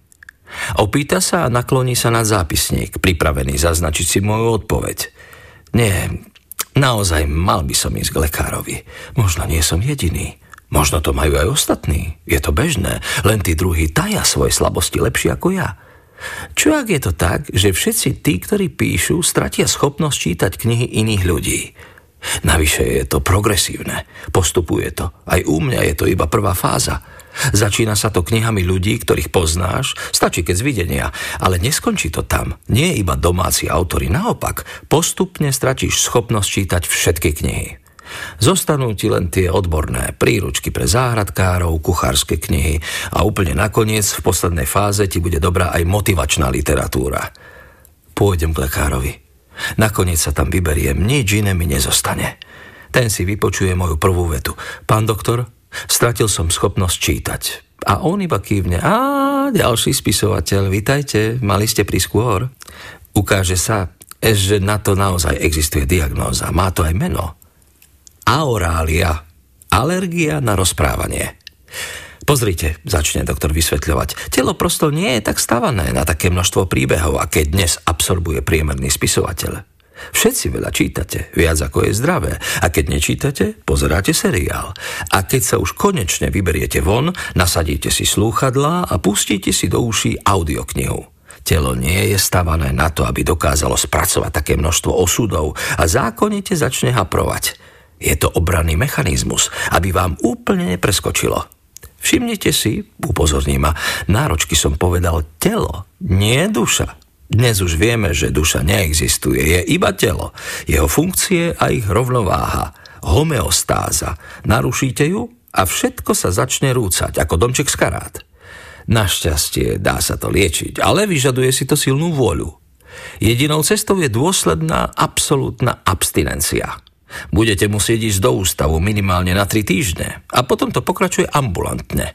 Opýta sa a nakloní sa na zápisník, pripravený zaznačiť si moju odpoveď. Nie, naozaj mal by som ísť k lekárovi. Možno nie som jediný. Možno to majú aj ostatní. Je to bežné. Len tí druhí taja svoje slabosti lepšie ako ja. Čo ak je to tak, že všetci tí, ktorí píšu, stratia schopnosť čítať knihy iných ľudí? Navyše je to progresívne. Postupuje to. Aj u mňa je to iba prvá fáza. Začína sa to knihami ľudí, ktorých poznáš, stačí keď z videnia, ale neskončí to tam. Nie iba domáci autory, naopak, postupne stratíš schopnosť čítať všetky knihy. Zostanú ti len tie odborné príručky pre záhradkárov, kuchárske knihy a úplne nakoniec v poslednej fáze ti bude dobrá aj motivačná literatúra. Pôjdem k lekárovi. Nakoniec sa tam vyberiem, nič iné mi nezostane. Ten si vypočuje moju prvú vetu. Pán doktor, Stratil som schopnosť čítať. A on iba kývne, a ďalší spisovateľ, vitajte, mali ste priskôr. Ukáže sa, že na to naozaj existuje diagnóza, má to aj meno. Aorália, alergia na rozprávanie. Pozrite, začne doktor vysvetľovať. Telo prosto nie je tak stavané na také množstvo príbehov, aké dnes absorbuje priemerný spisovateľ. Všetci veľa čítate, viac ako je zdravé. A keď nečítate, pozeráte seriál. A keď sa už konečne vyberiete von, nasadíte si slúchadlá a pustíte si do uší audioknihu. Telo nie je stavané na to, aby dokázalo spracovať také množstvo osudov a zákonite začne haprovať. Je to obranný mechanizmus, aby vám úplne nepreskočilo. Všimnite si, upozorní ma, náročky som povedal telo, nie duša. Dnes už vieme, že duša neexistuje, je iba telo, jeho funkcie a ich rovnováha, homeostáza. Narušíte ju a všetko sa začne rúcať ako domček z karát. Našťastie dá sa to liečiť, ale vyžaduje si to silnú vôľu. Jedinou cestou je dôsledná absolútna abstinencia. Budete musieť ísť do ústavu minimálne na 3 týždne a potom to pokračuje ambulantne.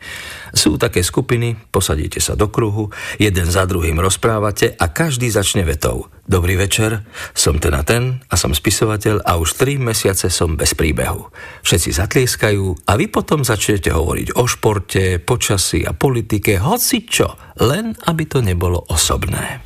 Sú také skupiny, posadíte sa do kruhu, jeden za druhým rozprávate a každý začne vetou. Dobrý večer, som ten a ten a som spisovateľ a už 3 mesiace som bez príbehu. Všetci zatlieskajú a vy potom začnete hovoriť o športe, počasí a politike, hoci čo, len aby to nebolo osobné.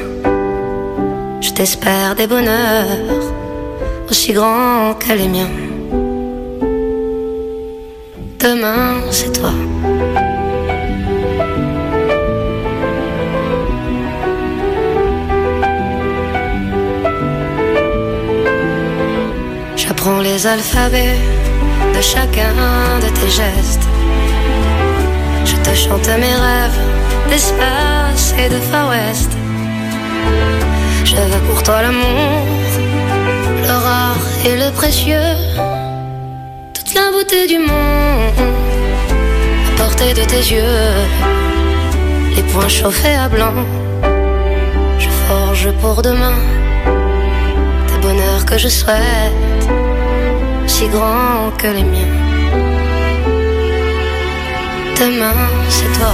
Je t'espère des bonheurs aussi grands que les miens. Demain, c'est toi. J'apprends les alphabets de chacun de tes gestes. Je te chante mes rêves d'espace et de Far West. Je veux pour toi l'amour, le rare et le précieux, toute la beauté du monde, à portée de tes yeux, les poings chauffés à blanc. Je forge pour demain des bonheurs que je souhaite, si grands que les miens. Demain, c'est toi.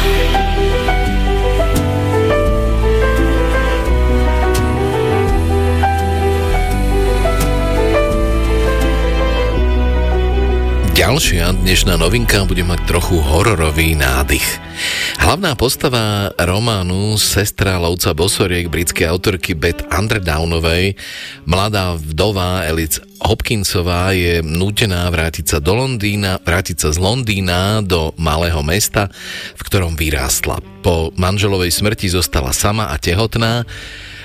Ďalšia dnešná novinka bude mať trochu hororový nádych. Hlavná postava románu Sestra lovca bosoriek britskej autorky Beth Underdownovej, mladá vdova Elic Hopkinsová je nútená vrátiť sa do Londýna, vrátiť sa z Londýna do malého mesta, v ktorom vyrástla. Po manželovej smrti zostala sama a tehotná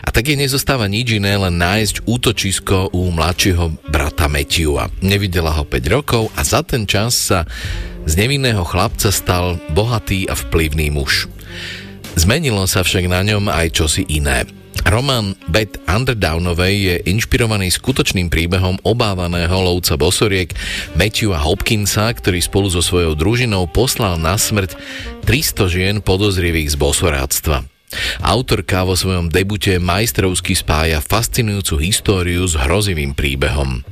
a tak jej nezostáva nič iné, len nájsť útočisko u mladšieho brata Matthewa. Nevidela ho 5 rokov a za ten čas sa z nevinného chlapca stal bohatý a vplyvný muž. Zmenilo sa však na ňom aj čosi iné. Román Beth Underdownovej je inšpirovaný skutočným príbehom obávaného lovca bosoriek Matthewa Hopkinsa, ktorý spolu so svojou družinou poslal na smrť 300 žien podozrivých z bosoráctva. Autorka vo svojom debute majstrovsky spája fascinujúcu históriu s hrozivým príbehom.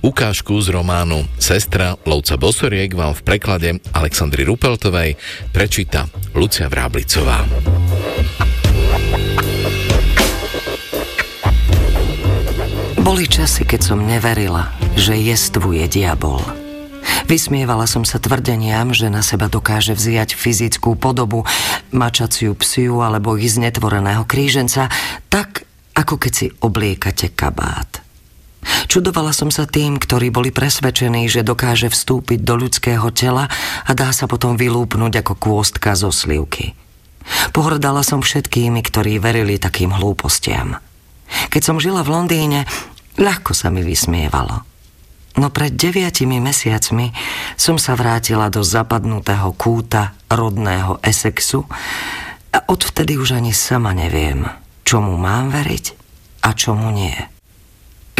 Ukážku z románu Sestra lovca Bosoriek vám v preklade Aleksandry Rupeltovej prečíta Lucia Vráblicová. Boli časy, keď som neverila, že jestvuje diabol – Vysmievala som sa tvrdeniam, že na seba dokáže vziať fyzickú podobu, mačaciu psiu alebo ich znetvoreného kríženca, tak ako keď si obliekate kabát. Čudovala som sa tým, ktorí boli presvedčení, že dokáže vstúpiť do ľudského tela a dá sa potom vylúpnuť ako kôstka zo slivky. Pohrdala som všetkými, ktorí verili takým hlúpostiam. Keď som žila v Londýne, ľahko sa mi vysmievalo. No pred deviatimi mesiacmi som sa vrátila do zapadnutého kúta rodného Essexu a odvtedy už ani sama neviem, čomu mám veriť a čomu nie.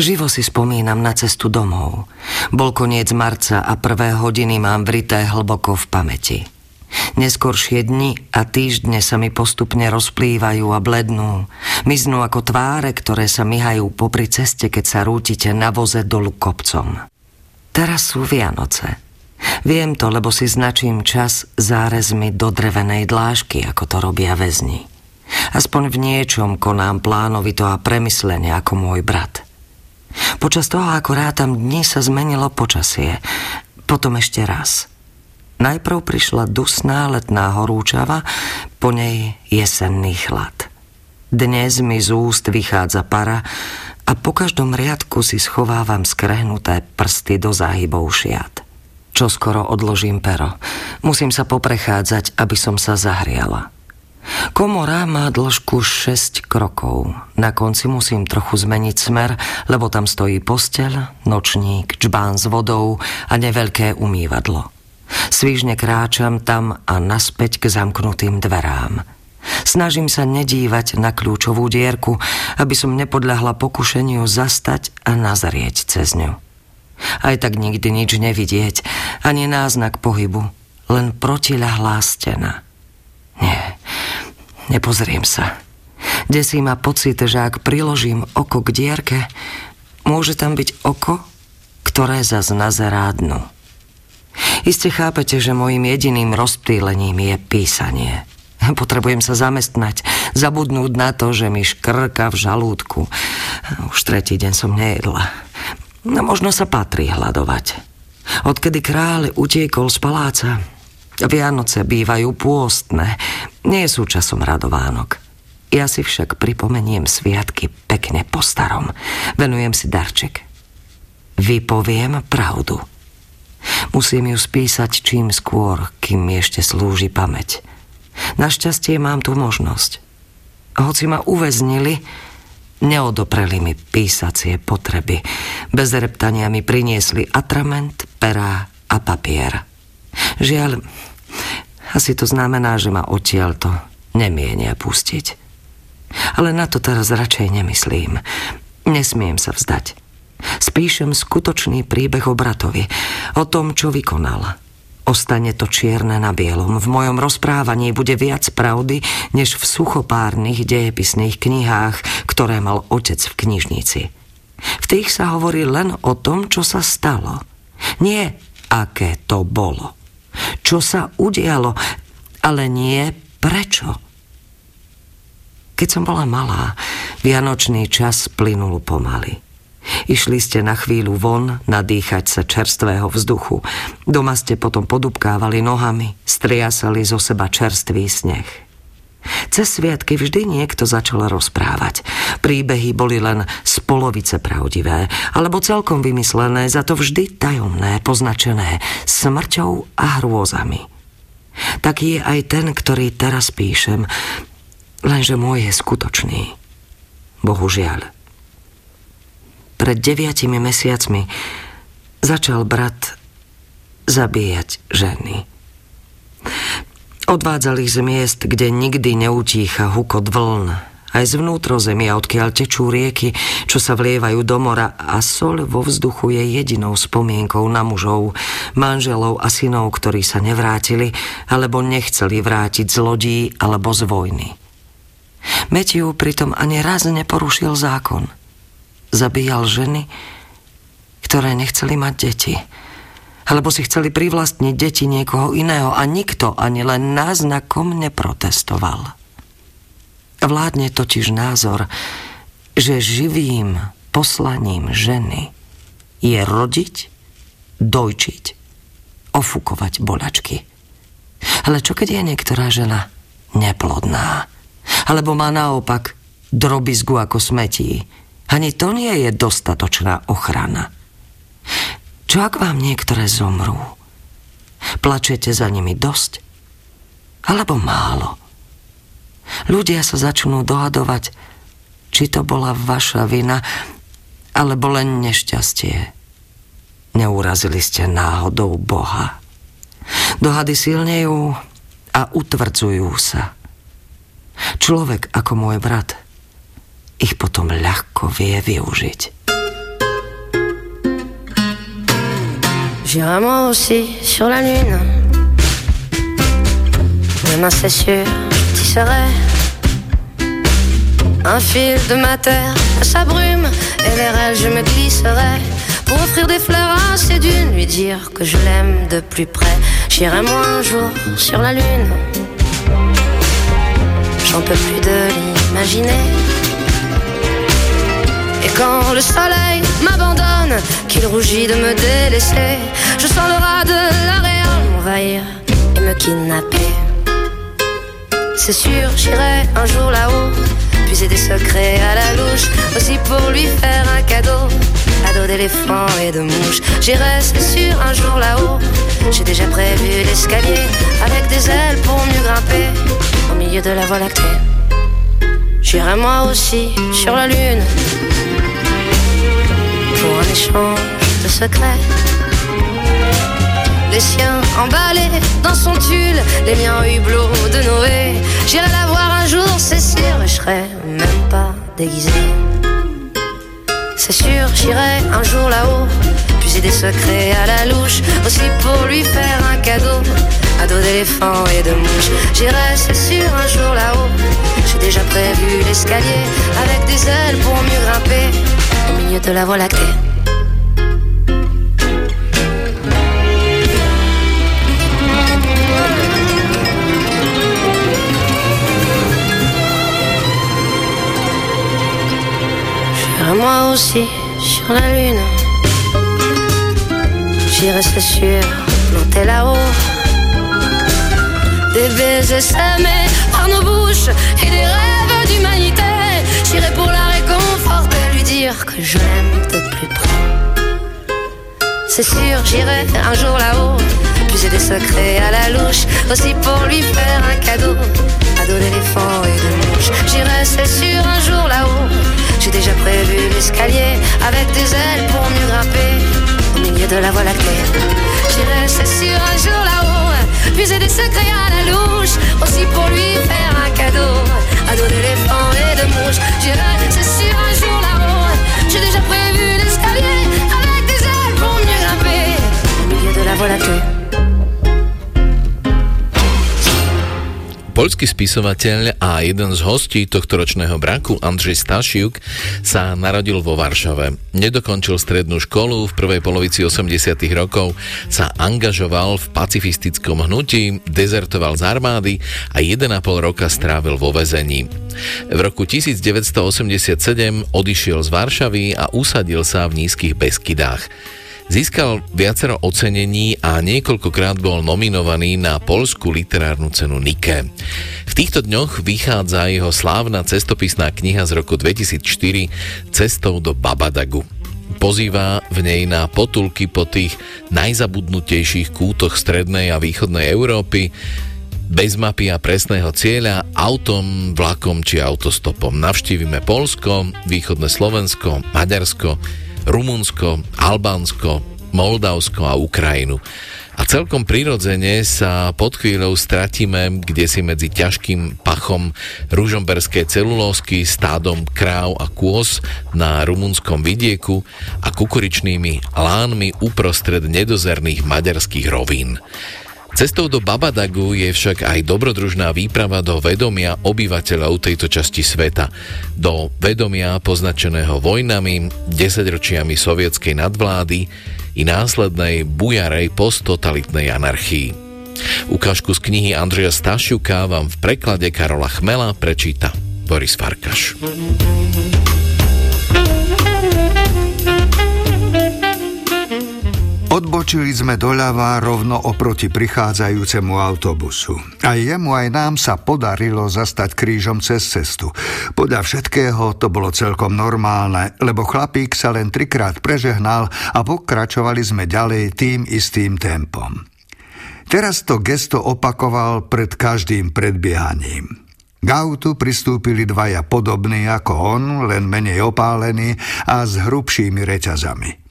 Živo si spomínam na cestu domov. Bol koniec marca a prvé hodiny mám vrité hlboko v pamäti. Neskoršie dni a týždne sa mi postupne rozplývajú a blednú. Miznú ako tváre, ktoré sa myhajú popri ceste, keď sa rútite na voze dolu kopcom. Teraz sú Vianoce. Viem to, lebo si značím čas zárezmi do drevenej dlážky, ako to robia väzni. Aspoň v niečom konám plánovito a premyslenie ako môj brat. Počas toho, ako rátam dni, sa zmenilo počasie. Potom ešte raz – Najprv prišla dusná letná horúčava, po nej jesenný chlad. Dnes mi z úst vychádza para a po každom riadku si schovávam skrehnuté prsty do záhybov šiat. Čo skoro odložím pero. Musím sa poprechádzať, aby som sa zahriala. Komora má dĺžku 6 krokov. Na konci musím trochu zmeniť smer, lebo tam stojí posteľ, nočník, čbán s vodou a neveľké umývadlo. Svížne kráčam tam a naspäť k zamknutým dverám. Snažím sa nedívať na kľúčovú dierku, aby som nepodľahla pokušeniu zastať a nazrieť cez ňu. Aj tak nikdy nič nevidieť, ani náznak pohybu, len protiľahlá stena. Nie, nepozriem sa. Desí ma pocit, že ak priložím oko k dierke, môže tam byť oko, ktoré zas nazerá dnu. Iste chápete, že môjim jediným rozptýlením je písanie. Potrebujem sa zamestnať, zabudnúť na to, že mi škrka v žalúdku. Už tretí deň som nejedla. No možno sa patrí hľadovať. Odkedy kráľ utiekol z paláca, Vianoce bývajú pôstne, nie sú časom radovánok. Ja si však pripomeniem sviatky pekne po starom. Venujem si darček. Vypoviem pravdu. Musím ju spísať čím skôr, kým mi ešte slúži pamäť. Našťastie mám tu možnosť. Hoci ma uväznili, neodopreli mi písacie potreby. Bez reptania mi priniesli atrament, perá a papier. Žiaľ, asi to znamená, že ma odtiaľto nemienia pustiť. Ale na to teraz radšej nemyslím. Nesmiem sa vzdať. Spíšem skutočný príbeh o bratovi, o tom, čo vykonal. Ostane to čierne na bielom. V mojom rozprávaní bude viac pravdy, než v suchopárnych dejepisných knihách, ktoré mal otec v knižnici. V tých sa hovorí len o tom, čo sa stalo. Nie, aké to bolo. Čo sa udialo, ale nie prečo. Keď som bola malá, vianočný čas plynul pomaly. Išli ste na chvíľu von, nadýchať sa čerstvého vzduchu. Doma ste potom podupkávali nohami, striasali zo seba čerstvý sneh. Cez sviatky vždy niekto začal rozprávať. Príbehy boli len z polovice pravdivé, alebo celkom vymyslené, za to vždy tajomné, poznačené smrťou a hrôzami. Taký je aj ten, ktorý teraz píšem, lenže môj je skutočný. Bohužiaľ. Pred deviatimi mesiacmi začal brat zabíjať ženy. Odvádzali z miest, kde nikdy neutícha hukot vln, aj z vnútrozemia, odkiaľ tečú rieky, čo sa vlievajú do mora a sol vo vzduchu je jedinou spomienkou na mužov, manželov a synov, ktorí sa nevrátili alebo nechceli vrátiť z lodí alebo z vojny. Metiu pritom ani raz neporušil zákon. Zabíjal ženy, ktoré nechceli mať deti alebo si chceli privlastniť deti niekoho iného a nikto ani len náznakom neprotestoval. Vládne totiž názor, že živým poslaním ženy je rodiť, dojčiť, ofúkovať bolačky. Ale čo keď je niektorá žena neplodná? Alebo má naopak drobizgu ako smetí? Ani to nie je dostatočná ochrana. Čo ak vám niektoré zomrú? Plačete za nimi dosť? Alebo málo? Ľudia sa začnú dohadovať, či to bola vaša vina, alebo len nešťastie. Neurazili ste náhodou Boha. Dohady silnejú a utvrdzujú sa. Človek ako môj brat ich potom ľahko vie využiť. J'irai moi aussi sur la lune. Demain c'est sûr, tu serai un fil de ma terre sa brume et vers elle je me glisserai pour offrir des fleurs à ses dunes, lui dire que je l'aime de plus près. J'irai moi un jour sur la lune. J'en peux plus de l'imaginer. Quand le soleil m'abandonne, qu'il rougit de me délaisser, je sens le rat de la réelle m'envahir et me kidnapper. C'est sûr, j'irai un jour là-haut, puiser des secrets à la louche, aussi pour lui faire un cadeau, cadeau d'éléphant et de mouche. J'irai, c'est sûr, un jour là-haut, j'ai déjà prévu l'escalier, avec des ailes pour mieux grimper, au milieu de la voie lactée. J'irai moi aussi sur la lune pour un échange de secrets. Les siens emballés dans son tulle, les miens hublots de Noé. J'irai la voir un jour, c'est sûr, je serai même pas déguisé. C'est sûr, j'irai un jour là-haut, puiser des secrets à la louche, aussi pour lui faire un cadeau, à dos d'éléphant et de mouche. J'irai, c'est sûr, un jour là-haut, j'ai déjà prévu l'escalier, avec des ailes pour mieux grimper, au milieu de la voie lactée. J'irai moi aussi sur la lune. J'irai, c'est sûr, planter là-haut. Des baisers semés par nos bouches et des rêves d'humanité. J'irai pour la dire que je l'aime de plus près. C'est sûr, j'irai un jour là-haut, puiser des secrets à la louche, aussi pour lui faire un cadeau, ado d'éléphant et de mouche. J'irai, c'est sûr, un jour là-haut, j'ai déjà prévu l'escalier avec des ailes pour mieux grimper au milieu de la voie lactée. J'irai, c'est sûr, un jour là-haut, puiser des secrets à la louche, aussi pour lui faire un cadeau, ado d'éléphant et de mouche. J'irai, c'est sûr, un jour là-haut, j'ai déjà prévu Poľský spisovateľ a jeden z hostí tohto ročného braku, Andrzej Stašiuk, sa narodil vo Varšave. Nedokončil strednú školu, v prvej polovici 80 rokov sa angažoval v pacifistickom hnutí, dezertoval z armády a 1,5 roka strávil vo vezení. V roku 1987 odišiel z Varšavy a usadil sa v nízkych Beskydách. Získal viacero ocenení a niekoľkokrát bol nominovaný na polskú literárnu cenu Nike. V týchto dňoch vychádza jeho slávna cestopisná kniha z roku 2004 Cestou do Babadagu. Pozýva v nej na potulky po tých najzabudnutejších kútoch strednej a východnej Európy, bez mapy a presného cieľa, autom, vlakom či autostopom. Navštívime Polsko, východné Slovensko, Maďarsko, Rumunsko, Albánsko, Moldavsko a Ukrajinu. A celkom prirodzene sa pod chvíľou stratíme kde si medzi ťažkým pachom ružomberskej celulózky, stádom kráv a kôz na rumunskom vidieku a kukuričnými lánmi uprostred nedozerných maďarských rovín. Cestou do Babadagu je však aj dobrodružná výprava do vedomia obyvateľov tejto časti sveta. Do vedomia poznačeného vojnami, desaťročiami sovietskej nadvlády i následnej bujarej posttotalitnej anarchii. Ukážku z knihy Andreja Stašiuka vám v preklade Karola Chmela prečíta Boris Farkaš. Odbočili sme doľava rovno oproti prichádzajúcemu autobusu. A jemu aj nám sa podarilo zastať krížom cez cestu. Podľa všetkého to bolo celkom normálne, lebo chlapík sa len trikrát prežehnal a pokračovali sme ďalej tým istým tempom. Teraz to gesto opakoval pred každým predbiehaním. K autu pristúpili dvaja podobní ako on, len menej opálení a s hrubšími reťazami.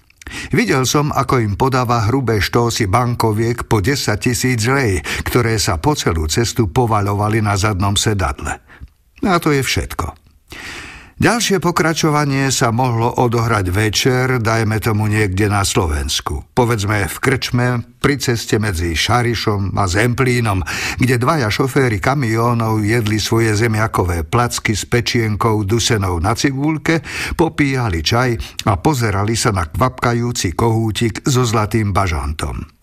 Videl som, ako im podáva hrubé štósy bankoviek po 10 tisíc lej, ktoré sa po celú cestu povaľovali na zadnom sedadle. A to je všetko. Ďalšie pokračovanie sa mohlo odohrať večer, dajme tomu niekde na Slovensku. Povedzme v Krčme, pri ceste medzi Šarišom a Zemplínom, kde dvaja šoféry kamiónov jedli svoje zemiakové placky s pečienkou dusenou na cibulke, popíjali čaj a pozerali sa na kvapkajúci kohútik so zlatým bažantom.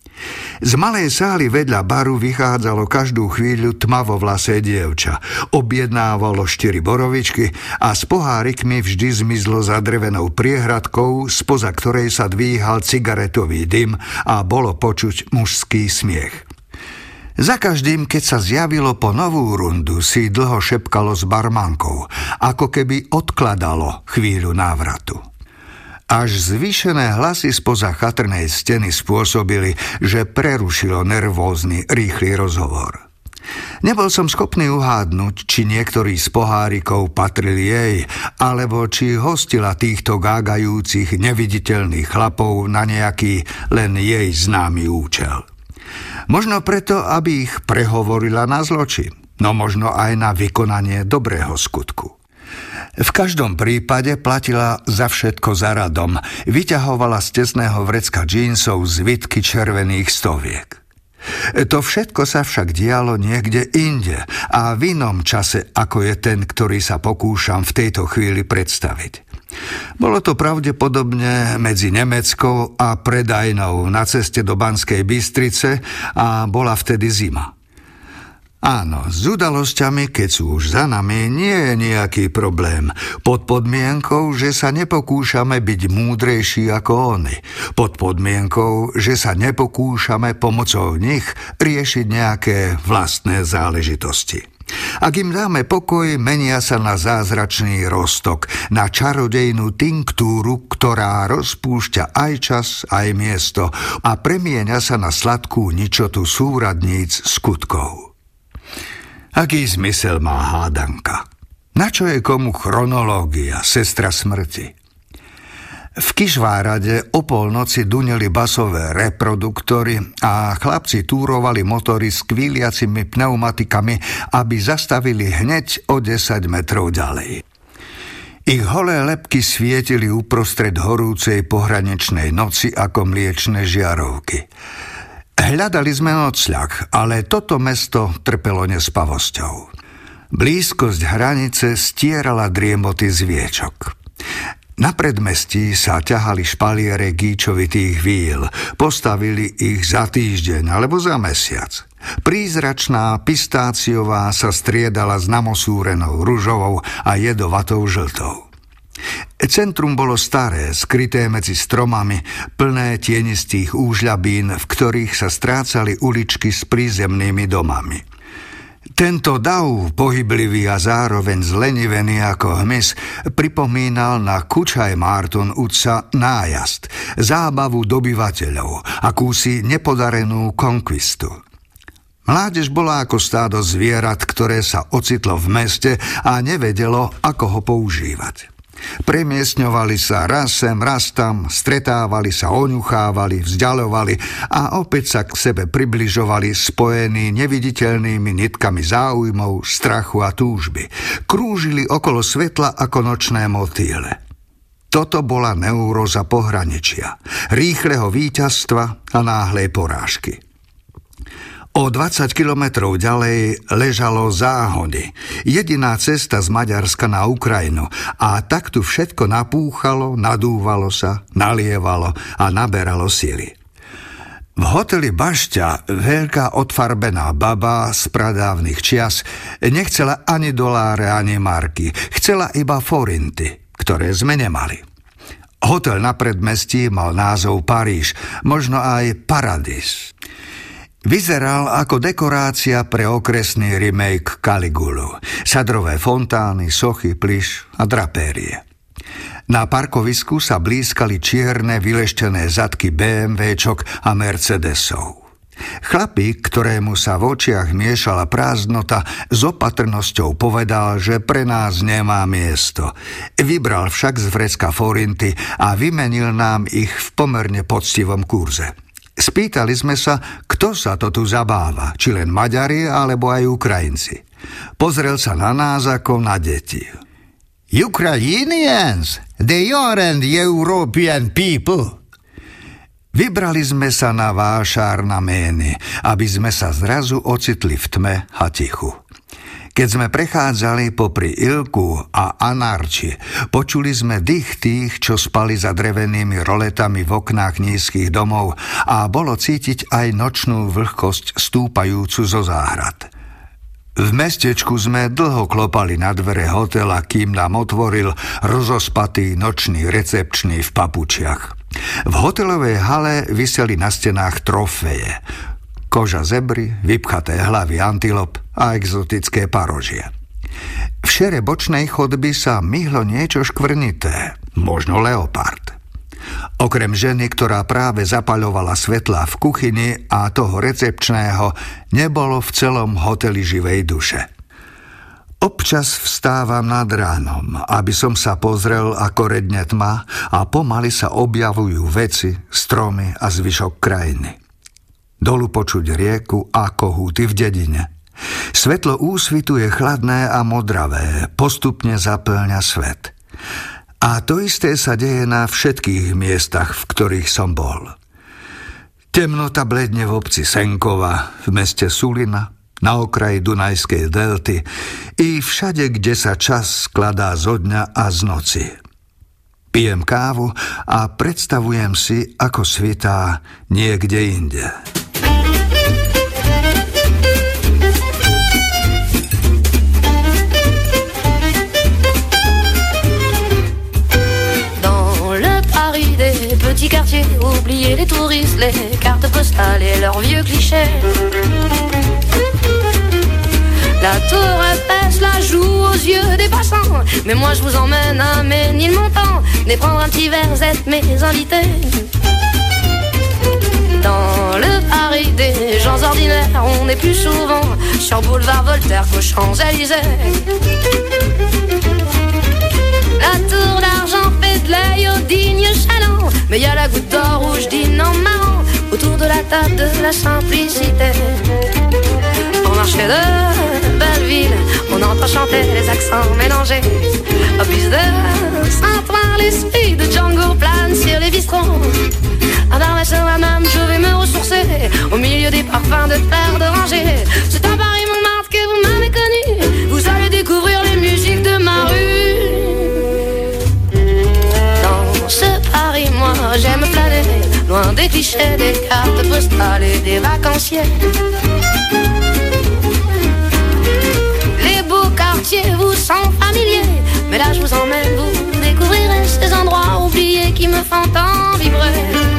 Z malej sály vedľa baru vychádzalo každú chvíľu tmavovlasé dievča. Objednávalo štyri borovičky a s pohárikmi vždy zmizlo za drevenou priehradkou, spoza ktorej sa dvíhal cigaretový dym a bolo počuť mužský smiech. Za každým, keď sa zjavilo po novú rundu, si dlho šepkalo s barmankou, ako keby odkladalo chvíľu návratu. Až zvýšené hlasy spoza chatrnej steny spôsobili, že prerušilo nervózny, rýchly rozhovor. Nebol som schopný uhádnuť, či niektorý z pohárikov patril jej, alebo či hostila týchto gágajúcich neviditeľných chlapov na nejaký len jej známy účel. Možno preto, aby ich prehovorila na zločin, no možno aj na vykonanie dobrého skutku. V každom prípade platila za všetko za radom. Vyťahovala z tesného vrecka džínsov zvitky červených stoviek. To všetko sa však dialo niekde inde a v inom čase, ako je ten, ktorý sa pokúšam v tejto chvíli predstaviť. Bolo to pravdepodobne medzi Nemeckou a predajnou na ceste do Banskej Bystrice a bola vtedy zima. Áno, s udalosťami, keď sú už za nami, nie je nejaký problém. Pod podmienkou, že sa nepokúšame byť múdrejší ako oni. Pod podmienkou, že sa nepokúšame pomocou nich riešiť nejaké vlastné záležitosti. Ak im dáme pokoj, menia sa na zázračný rostok, na čarodejnú tinktúru, ktorá rozpúšťa aj čas, aj miesto a premieňa sa na sladkú ničotu súradníc skutkov. Aký zmysel má hádanka? Na čo je komu chronológia, sestra smrti? V Kišvárade o polnoci duneli basové reproduktory a chlapci túrovali motory s kvíliacimi pneumatikami, aby zastavili hneď o 10 metrov ďalej. Ich holé lepky svietili uprostred horúcej pohraničnej noci ako mliečne žiarovky. Hľadali sme nocľah, ale toto mesto trpelo nespavosťou. Blízkosť hranice stierala driemoty zviečok. Na predmestí sa ťahali špaliere gíčovitých víl. Postavili ich za týždeň alebo za mesiac. Prízračná pistáciová sa striedala s namosúrenou ružovou a jedovatou žltou. Centrum bolo staré, skryté medzi stromami, plné tienistých úžľabín, v ktorých sa strácali uličky s prízemnými domami. Tento dav, pohyblivý a zároveň zlenivený ako hmyz, pripomínal na Kučaj Marton Utsa nájazd, zábavu dobyvateľov, akúsi nepodarenú konkvistu. Mládež bola ako stádo zvierat, ktoré sa ocitlo v meste a nevedelo, ako ho používať. Premiesňovali sa raz sem, raz tam, stretávali sa, oňuchávali, vzdialovali a opäť sa k sebe približovali spojení neviditeľnými nitkami záujmov, strachu a túžby. Krúžili okolo svetla ako nočné motýle. Toto bola neuróza pohraničia, rýchleho víťazstva a náhlej porážky. O 20 kilometrov ďalej ležalo záhody. Jediná cesta z Maďarska na Ukrajinu. A tak tu všetko napúchalo, nadúvalo sa, nalievalo a naberalo sily. V hoteli Bašťa veľká odfarbená baba z pradávnych čias nechcela ani doláre, ani marky. Chcela iba forinty, ktoré sme nemali. Hotel na predmestí mal názov Paríž, možno aj Paradis. Vyzeral ako dekorácia pre okresný remake Caligulu. Sadrové fontány, sochy, plyš a drapérie. Na parkovisku sa blízkali čierne vyleštené zadky BMWčok a Mercedesov. Chlapík, ktorému sa v očiach miešala prázdnota, s opatrnosťou povedal, že pre nás nemá miesto. Vybral však z vrecka forinty a vymenil nám ich v pomerne poctivom kurze. Spýtali sme sa, kto sa to tu zabáva, či len Maďari alebo aj Ukrajinci. Pozrel sa na nás ako na deti. Ukrainians, they aren't European people. Vybrali sme sa na vášár na mény, aby sme sa zrazu ocitli v tme a tichu. Keď sme prechádzali popri Ilku a Anarči, počuli sme dých tých, čo spali za drevenými roletami v oknách nízkych domov a bolo cítiť aj nočnú vlhkosť stúpajúcu zo záhrad. V mestečku sme dlho klopali na dvere hotela, kým nám otvoril rozospatý nočný recepčný v papučiach. V hotelovej hale vyseli na stenách trofeje koža zebry, vypchaté hlavy antilop a exotické parožie. V šere bočnej chodby sa myhlo niečo škvrnité, možno leopard. Okrem ženy, ktorá práve zapaľovala svetla v kuchyni a toho recepčného, nebolo v celom hoteli živej duše. Občas vstávam nad ránom, aby som sa pozrel, ako redne tma a pomaly sa objavujú veci, stromy a zvyšok krajiny. Dolu počuť rieku a kohúty v dedine. Svetlo úsvitu je chladné a modravé, postupne zaplňa svet. A to isté sa deje na všetkých miestach, v ktorých som bol. Temnota bledne v obci Senkova, v meste Sulina, na okraji Dunajskej delty i všade, kde sa čas skladá zo dňa a z noci. Pijem kávu a predstavujem si, ako svitá niekde inde. Petits quartiers, oublier les touristes, les cartes postales et leurs vieux clichés. La tour épaisse la joue aux yeux des passants, mais moi je vous emmène à Ménilmontant, et prendre un petit verre, êtes mes invités. Dans le Paris des gens ordinaires, on est plus souvent sur boulevard Voltaire qu'aux Champs-Élysées. La tour d'argent fait de l'œil au digne chaland Mais y a la goutte d'or rouge dîne en marrant Autour de la table de la simplicité. On marchait de Belleville On entend chanter les accents mélangés. Au bus de Saint-Ouen L'esprit de Django plane sur les Barbès sur la même, je vais me ressourcer au milieu des parfums de terre de rangée. C'est à des des cartes postales et des vacanciers. Les beaux quartiers vous sont familiers, mais là je vous emmène, vous découvrirez ces endroits oubliés qui me font tant vibrer.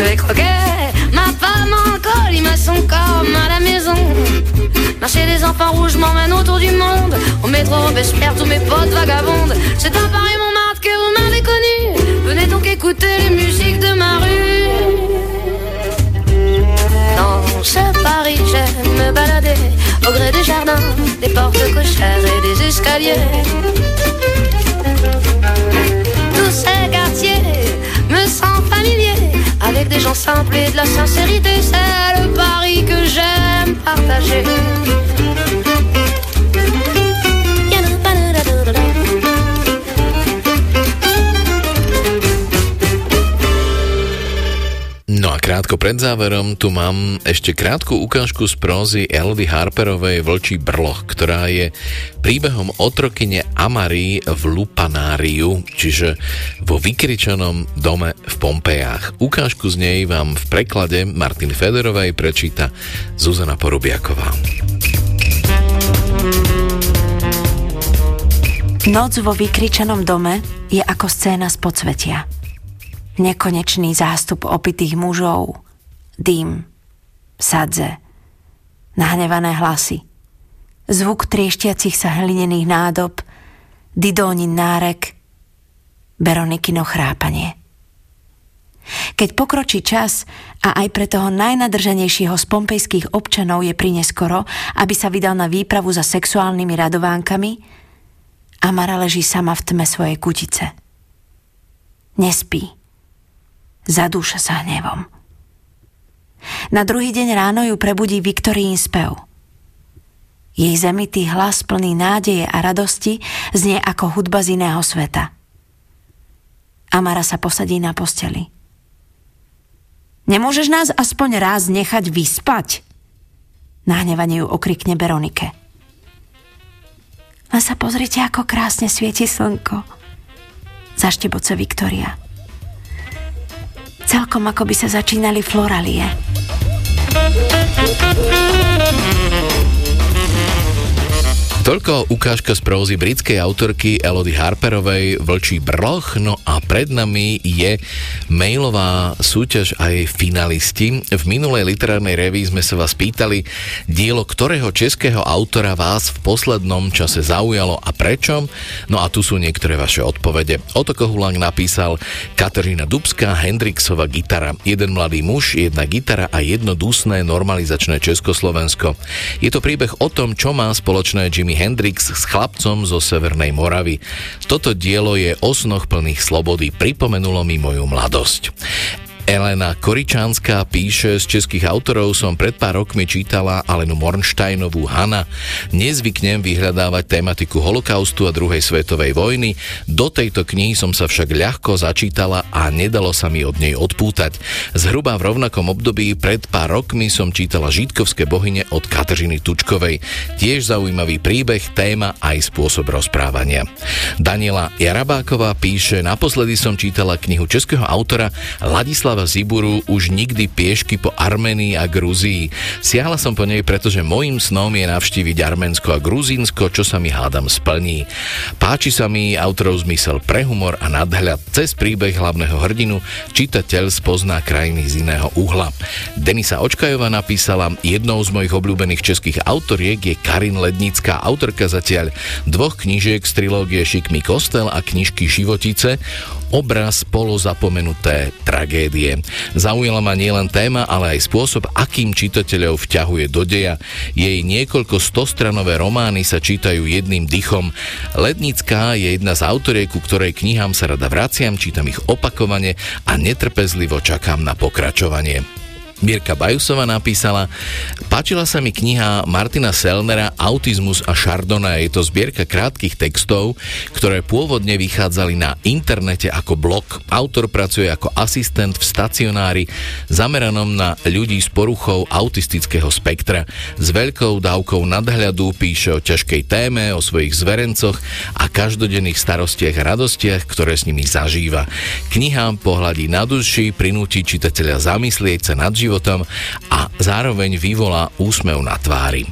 Je vais croquer ma femme en col, il m'a son corps à la maison. Marcher les enfants rouges m'emmène autour du monde. Au métro, Robespierre, tous mes potes vagabondes. C'est à Paris, Montmartre que vous m'avez connu. Venez donc écouter les musiques de ma rue. Dans ce Paris, j'aime me balader au gré des jardins, des portes cochères et des escaliers. Des gens simples et de la sincérité. C'est le pari que j'aime partager. Krátko pred záverom tu mám ešte krátku ukážku z prózy Eldy Harperovej Vlčí brloch, ktorá je príbehom otrokyne Amary v Lupanáriu, čiže vo vykričanom dome v Pompejách. Ukážku z nej vám v preklade Martin Federovej prečíta Zuzana Porubiaková. Noc vo vykričanom dome je ako scéna z podsvetia nekonečný zástup opitých mužov, dým, sadze, nahnevané hlasy, zvuk trieštiacich sa hlinených nádob, didónin nárek, Beronikino chrápanie. Keď pokročí čas a aj pre toho najnadržanejšieho z pompejských občanov je prineskoro, aby sa vydal na výpravu za sexuálnymi radovánkami, Amara leží sama v tme svojej kutice. Nespí zadúša sa hnevom. Na druhý deň ráno ju prebudí Viktorín spev. Jej zemitý hlas plný nádeje a radosti znie ako hudba z iného sveta. Amara sa posadí na posteli. Nemôžeš nás aspoň raz nechať vyspať? Nahnevanie ju okrikne Beronike. Len sa pozrite, ako krásne svieti slnko. Zašteboce Viktoria celkom ako by sa začínali floralie. Toľko ukážka z prózy britskej autorky Elodie Harperovej Vlčí brloch, no a pred nami je mailová súťaž aj finalisti. V minulej literárnej reví sme sa vás pýtali, dielo ktorého českého autora vás v poslednom čase zaujalo a prečo? No a tu sú niektoré vaše odpovede. Oto Kohulák napísal Kateřina Dubská, Hendrixova gitara, jeden mladý muž, jedna gitara a jedno dusné normalizačné Československo. Je to príbeh o tom, čo má spoločné Jimmy Jimi Hendrix s chlapcom zo Severnej Moravy. Toto dielo je o snoch plných slobody, pripomenulo mi moju mladosť. Elena Koričánska píše, z českých autorov som pred pár rokmi čítala Alenu Mornsteinovú Hana. Nezvyknem vyhľadávať tematiku holokaustu a druhej svetovej vojny. Do tejto knihy som sa však ľahko začítala a nedalo sa mi od nej odpútať. Zhruba v rovnakom období pred pár rokmi som čítala Žítkovské bohyne od Kateřiny Tučkovej. Tiež zaujímavý príbeh, téma aj spôsob rozprávania. Daniela Jarabáková píše, naposledy som čítala knihu českého autora Ladislava Oslava Ziburu už nikdy piešky po Armenii a Gruzii. Siahla som po nej, pretože môjim snom je navštíviť Arménsko a Gruzínsko, čo sa mi hádam splní. Páči sa mi autorov zmysel pre humor a nadhľad. Cez príbeh hlavného hrdinu čitateľ spozná krajiny z iného uhla. Denisa Očkajová napísala, jednou z mojich obľúbených českých autoriek je Karin Lednická, autorka zatiaľ dvoch knížiek z trilógie Šikmi kostel a knižky Životice obraz polozapomenuté tragédie. Zaujala ma nielen téma, ale aj spôsob, akým čitateľov vťahuje do deja. Jej niekoľko stostranové romány sa čítajú jedným dychom. Lednická je jedna z autoriek, ku ktorej knihám sa rada vraciam, čítam ich opakovane a netrpezlivo čakám na pokračovanie. Mirka Bajusova napísala, páčila sa mi kniha Martina Selnera Autizmus a Chardonnay. Je to zbierka krátkých textov, ktoré pôvodne vychádzali na internete ako blog. Autor pracuje ako asistent v stacionári zameranom na ľudí s poruchou autistického spektra. S veľkou dávkou nadhľadu píše o ťažkej téme, o svojich zverencoch a každodenných starostiach a radostiach, ktoré s nimi zažíva. Kniha pohľadí na duši, prinúti čitateľa zamyslieť sa nad životom životom a zároveň vyvolá úsmev na tvári.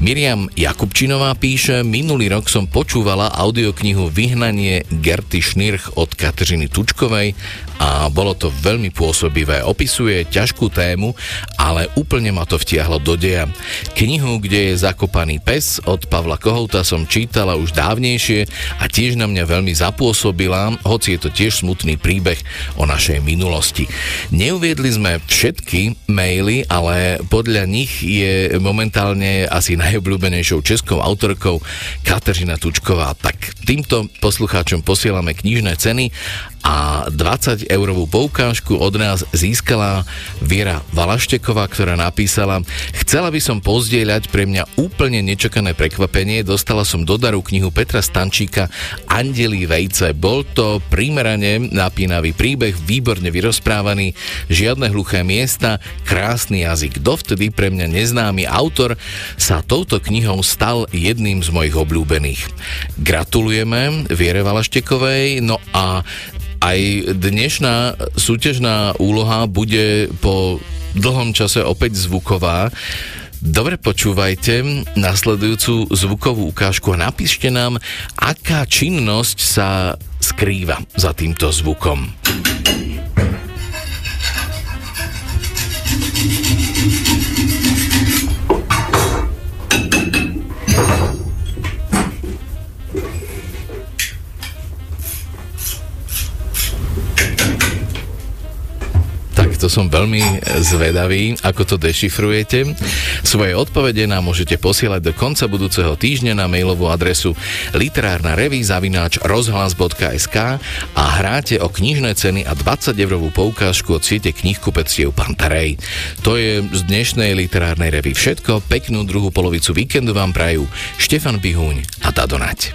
Miriam Jakubčinová píše, minulý rok som počúvala audioknihu Vyhnanie Gerty Šnirch od Kateřiny Tučkovej a bolo to veľmi pôsobivé. Opisuje ťažkú tému, ale úplne ma to vtiahlo do deja. Knihu, kde je zakopaný pes od Pavla Kohouta som čítala už dávnejšie a tiež na mňa veľmi zapôsobila, hoci je to tiež smutný príbeh o našej minulosti. Neuviedli sme všetky maily, ale podľa nich je momentálne asi najobľúbenejšou českou autorkou Kateřina Tučková. Tak týmto poslucháčom posielame knižné ceny a 20 eurovú poukážku od nás získala Viera Valašteková, ktorá napísala Chcela by som pozdieľať pre mňa úplne nečakané prekvapenie. Dostala som do daru knihu Petra Stančíka Andeli vejce. Bol to primerane napínavý príbeh, výborne vyrozprávaný, žiadne hluché miesta, krásny jazyk. Dovtedy pre mňa neznámy autor sa touto knihou stal jedným z mojich obľúbených. Gratulujeme Viere Valaštekovej, no a aj dnešná súťažná úloha bude po dlhom čase opäť zvuková. Dobre počúvajte nasledujúcu zvukovú ukážku a napíšte nám, aká činnosť sa skrýva za týmto zvukom. To som veľmi zvedavý, ako to dešifrujete. Svoje odpovede nám môžete posielať do konca budúceho týždňa na mailovú adresu literárna zavináč rozhlas.sk a hráte o knižné ceny a 20 eurovú poukážku od siete knihkupectiev Pantarej. To je z dnešnej literárnej revy všetko. Peknú druhú polovicu víkendu vám prajú Štefan Bihúň a Dadonať.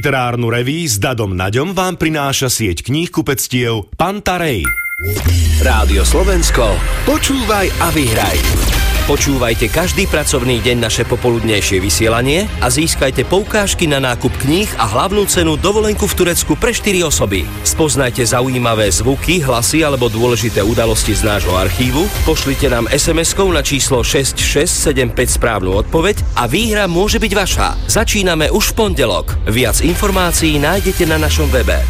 Literárnu reví s Dadom Naďom vám prináša sieť kníh kupectiev Pantarej. Rádio Slovensko, počúvaj a vyhraj. Počúvajte každý pracovný deň naše popoludnejšie vysielanie a získajte poukážky na nákup kníh a hlavnú cenu dovolenku v Turecku pre 4 osoby. Spoznajte zaujímavé zvuky, hlasy alebo dôležité udalosti z nášho archívu, pošlite nám SMS-kou na číslo 6675 správnu odpoveď a výhra môže byť vaša. Začíname už v pondelok. Viac informácií nájdete na našom webe.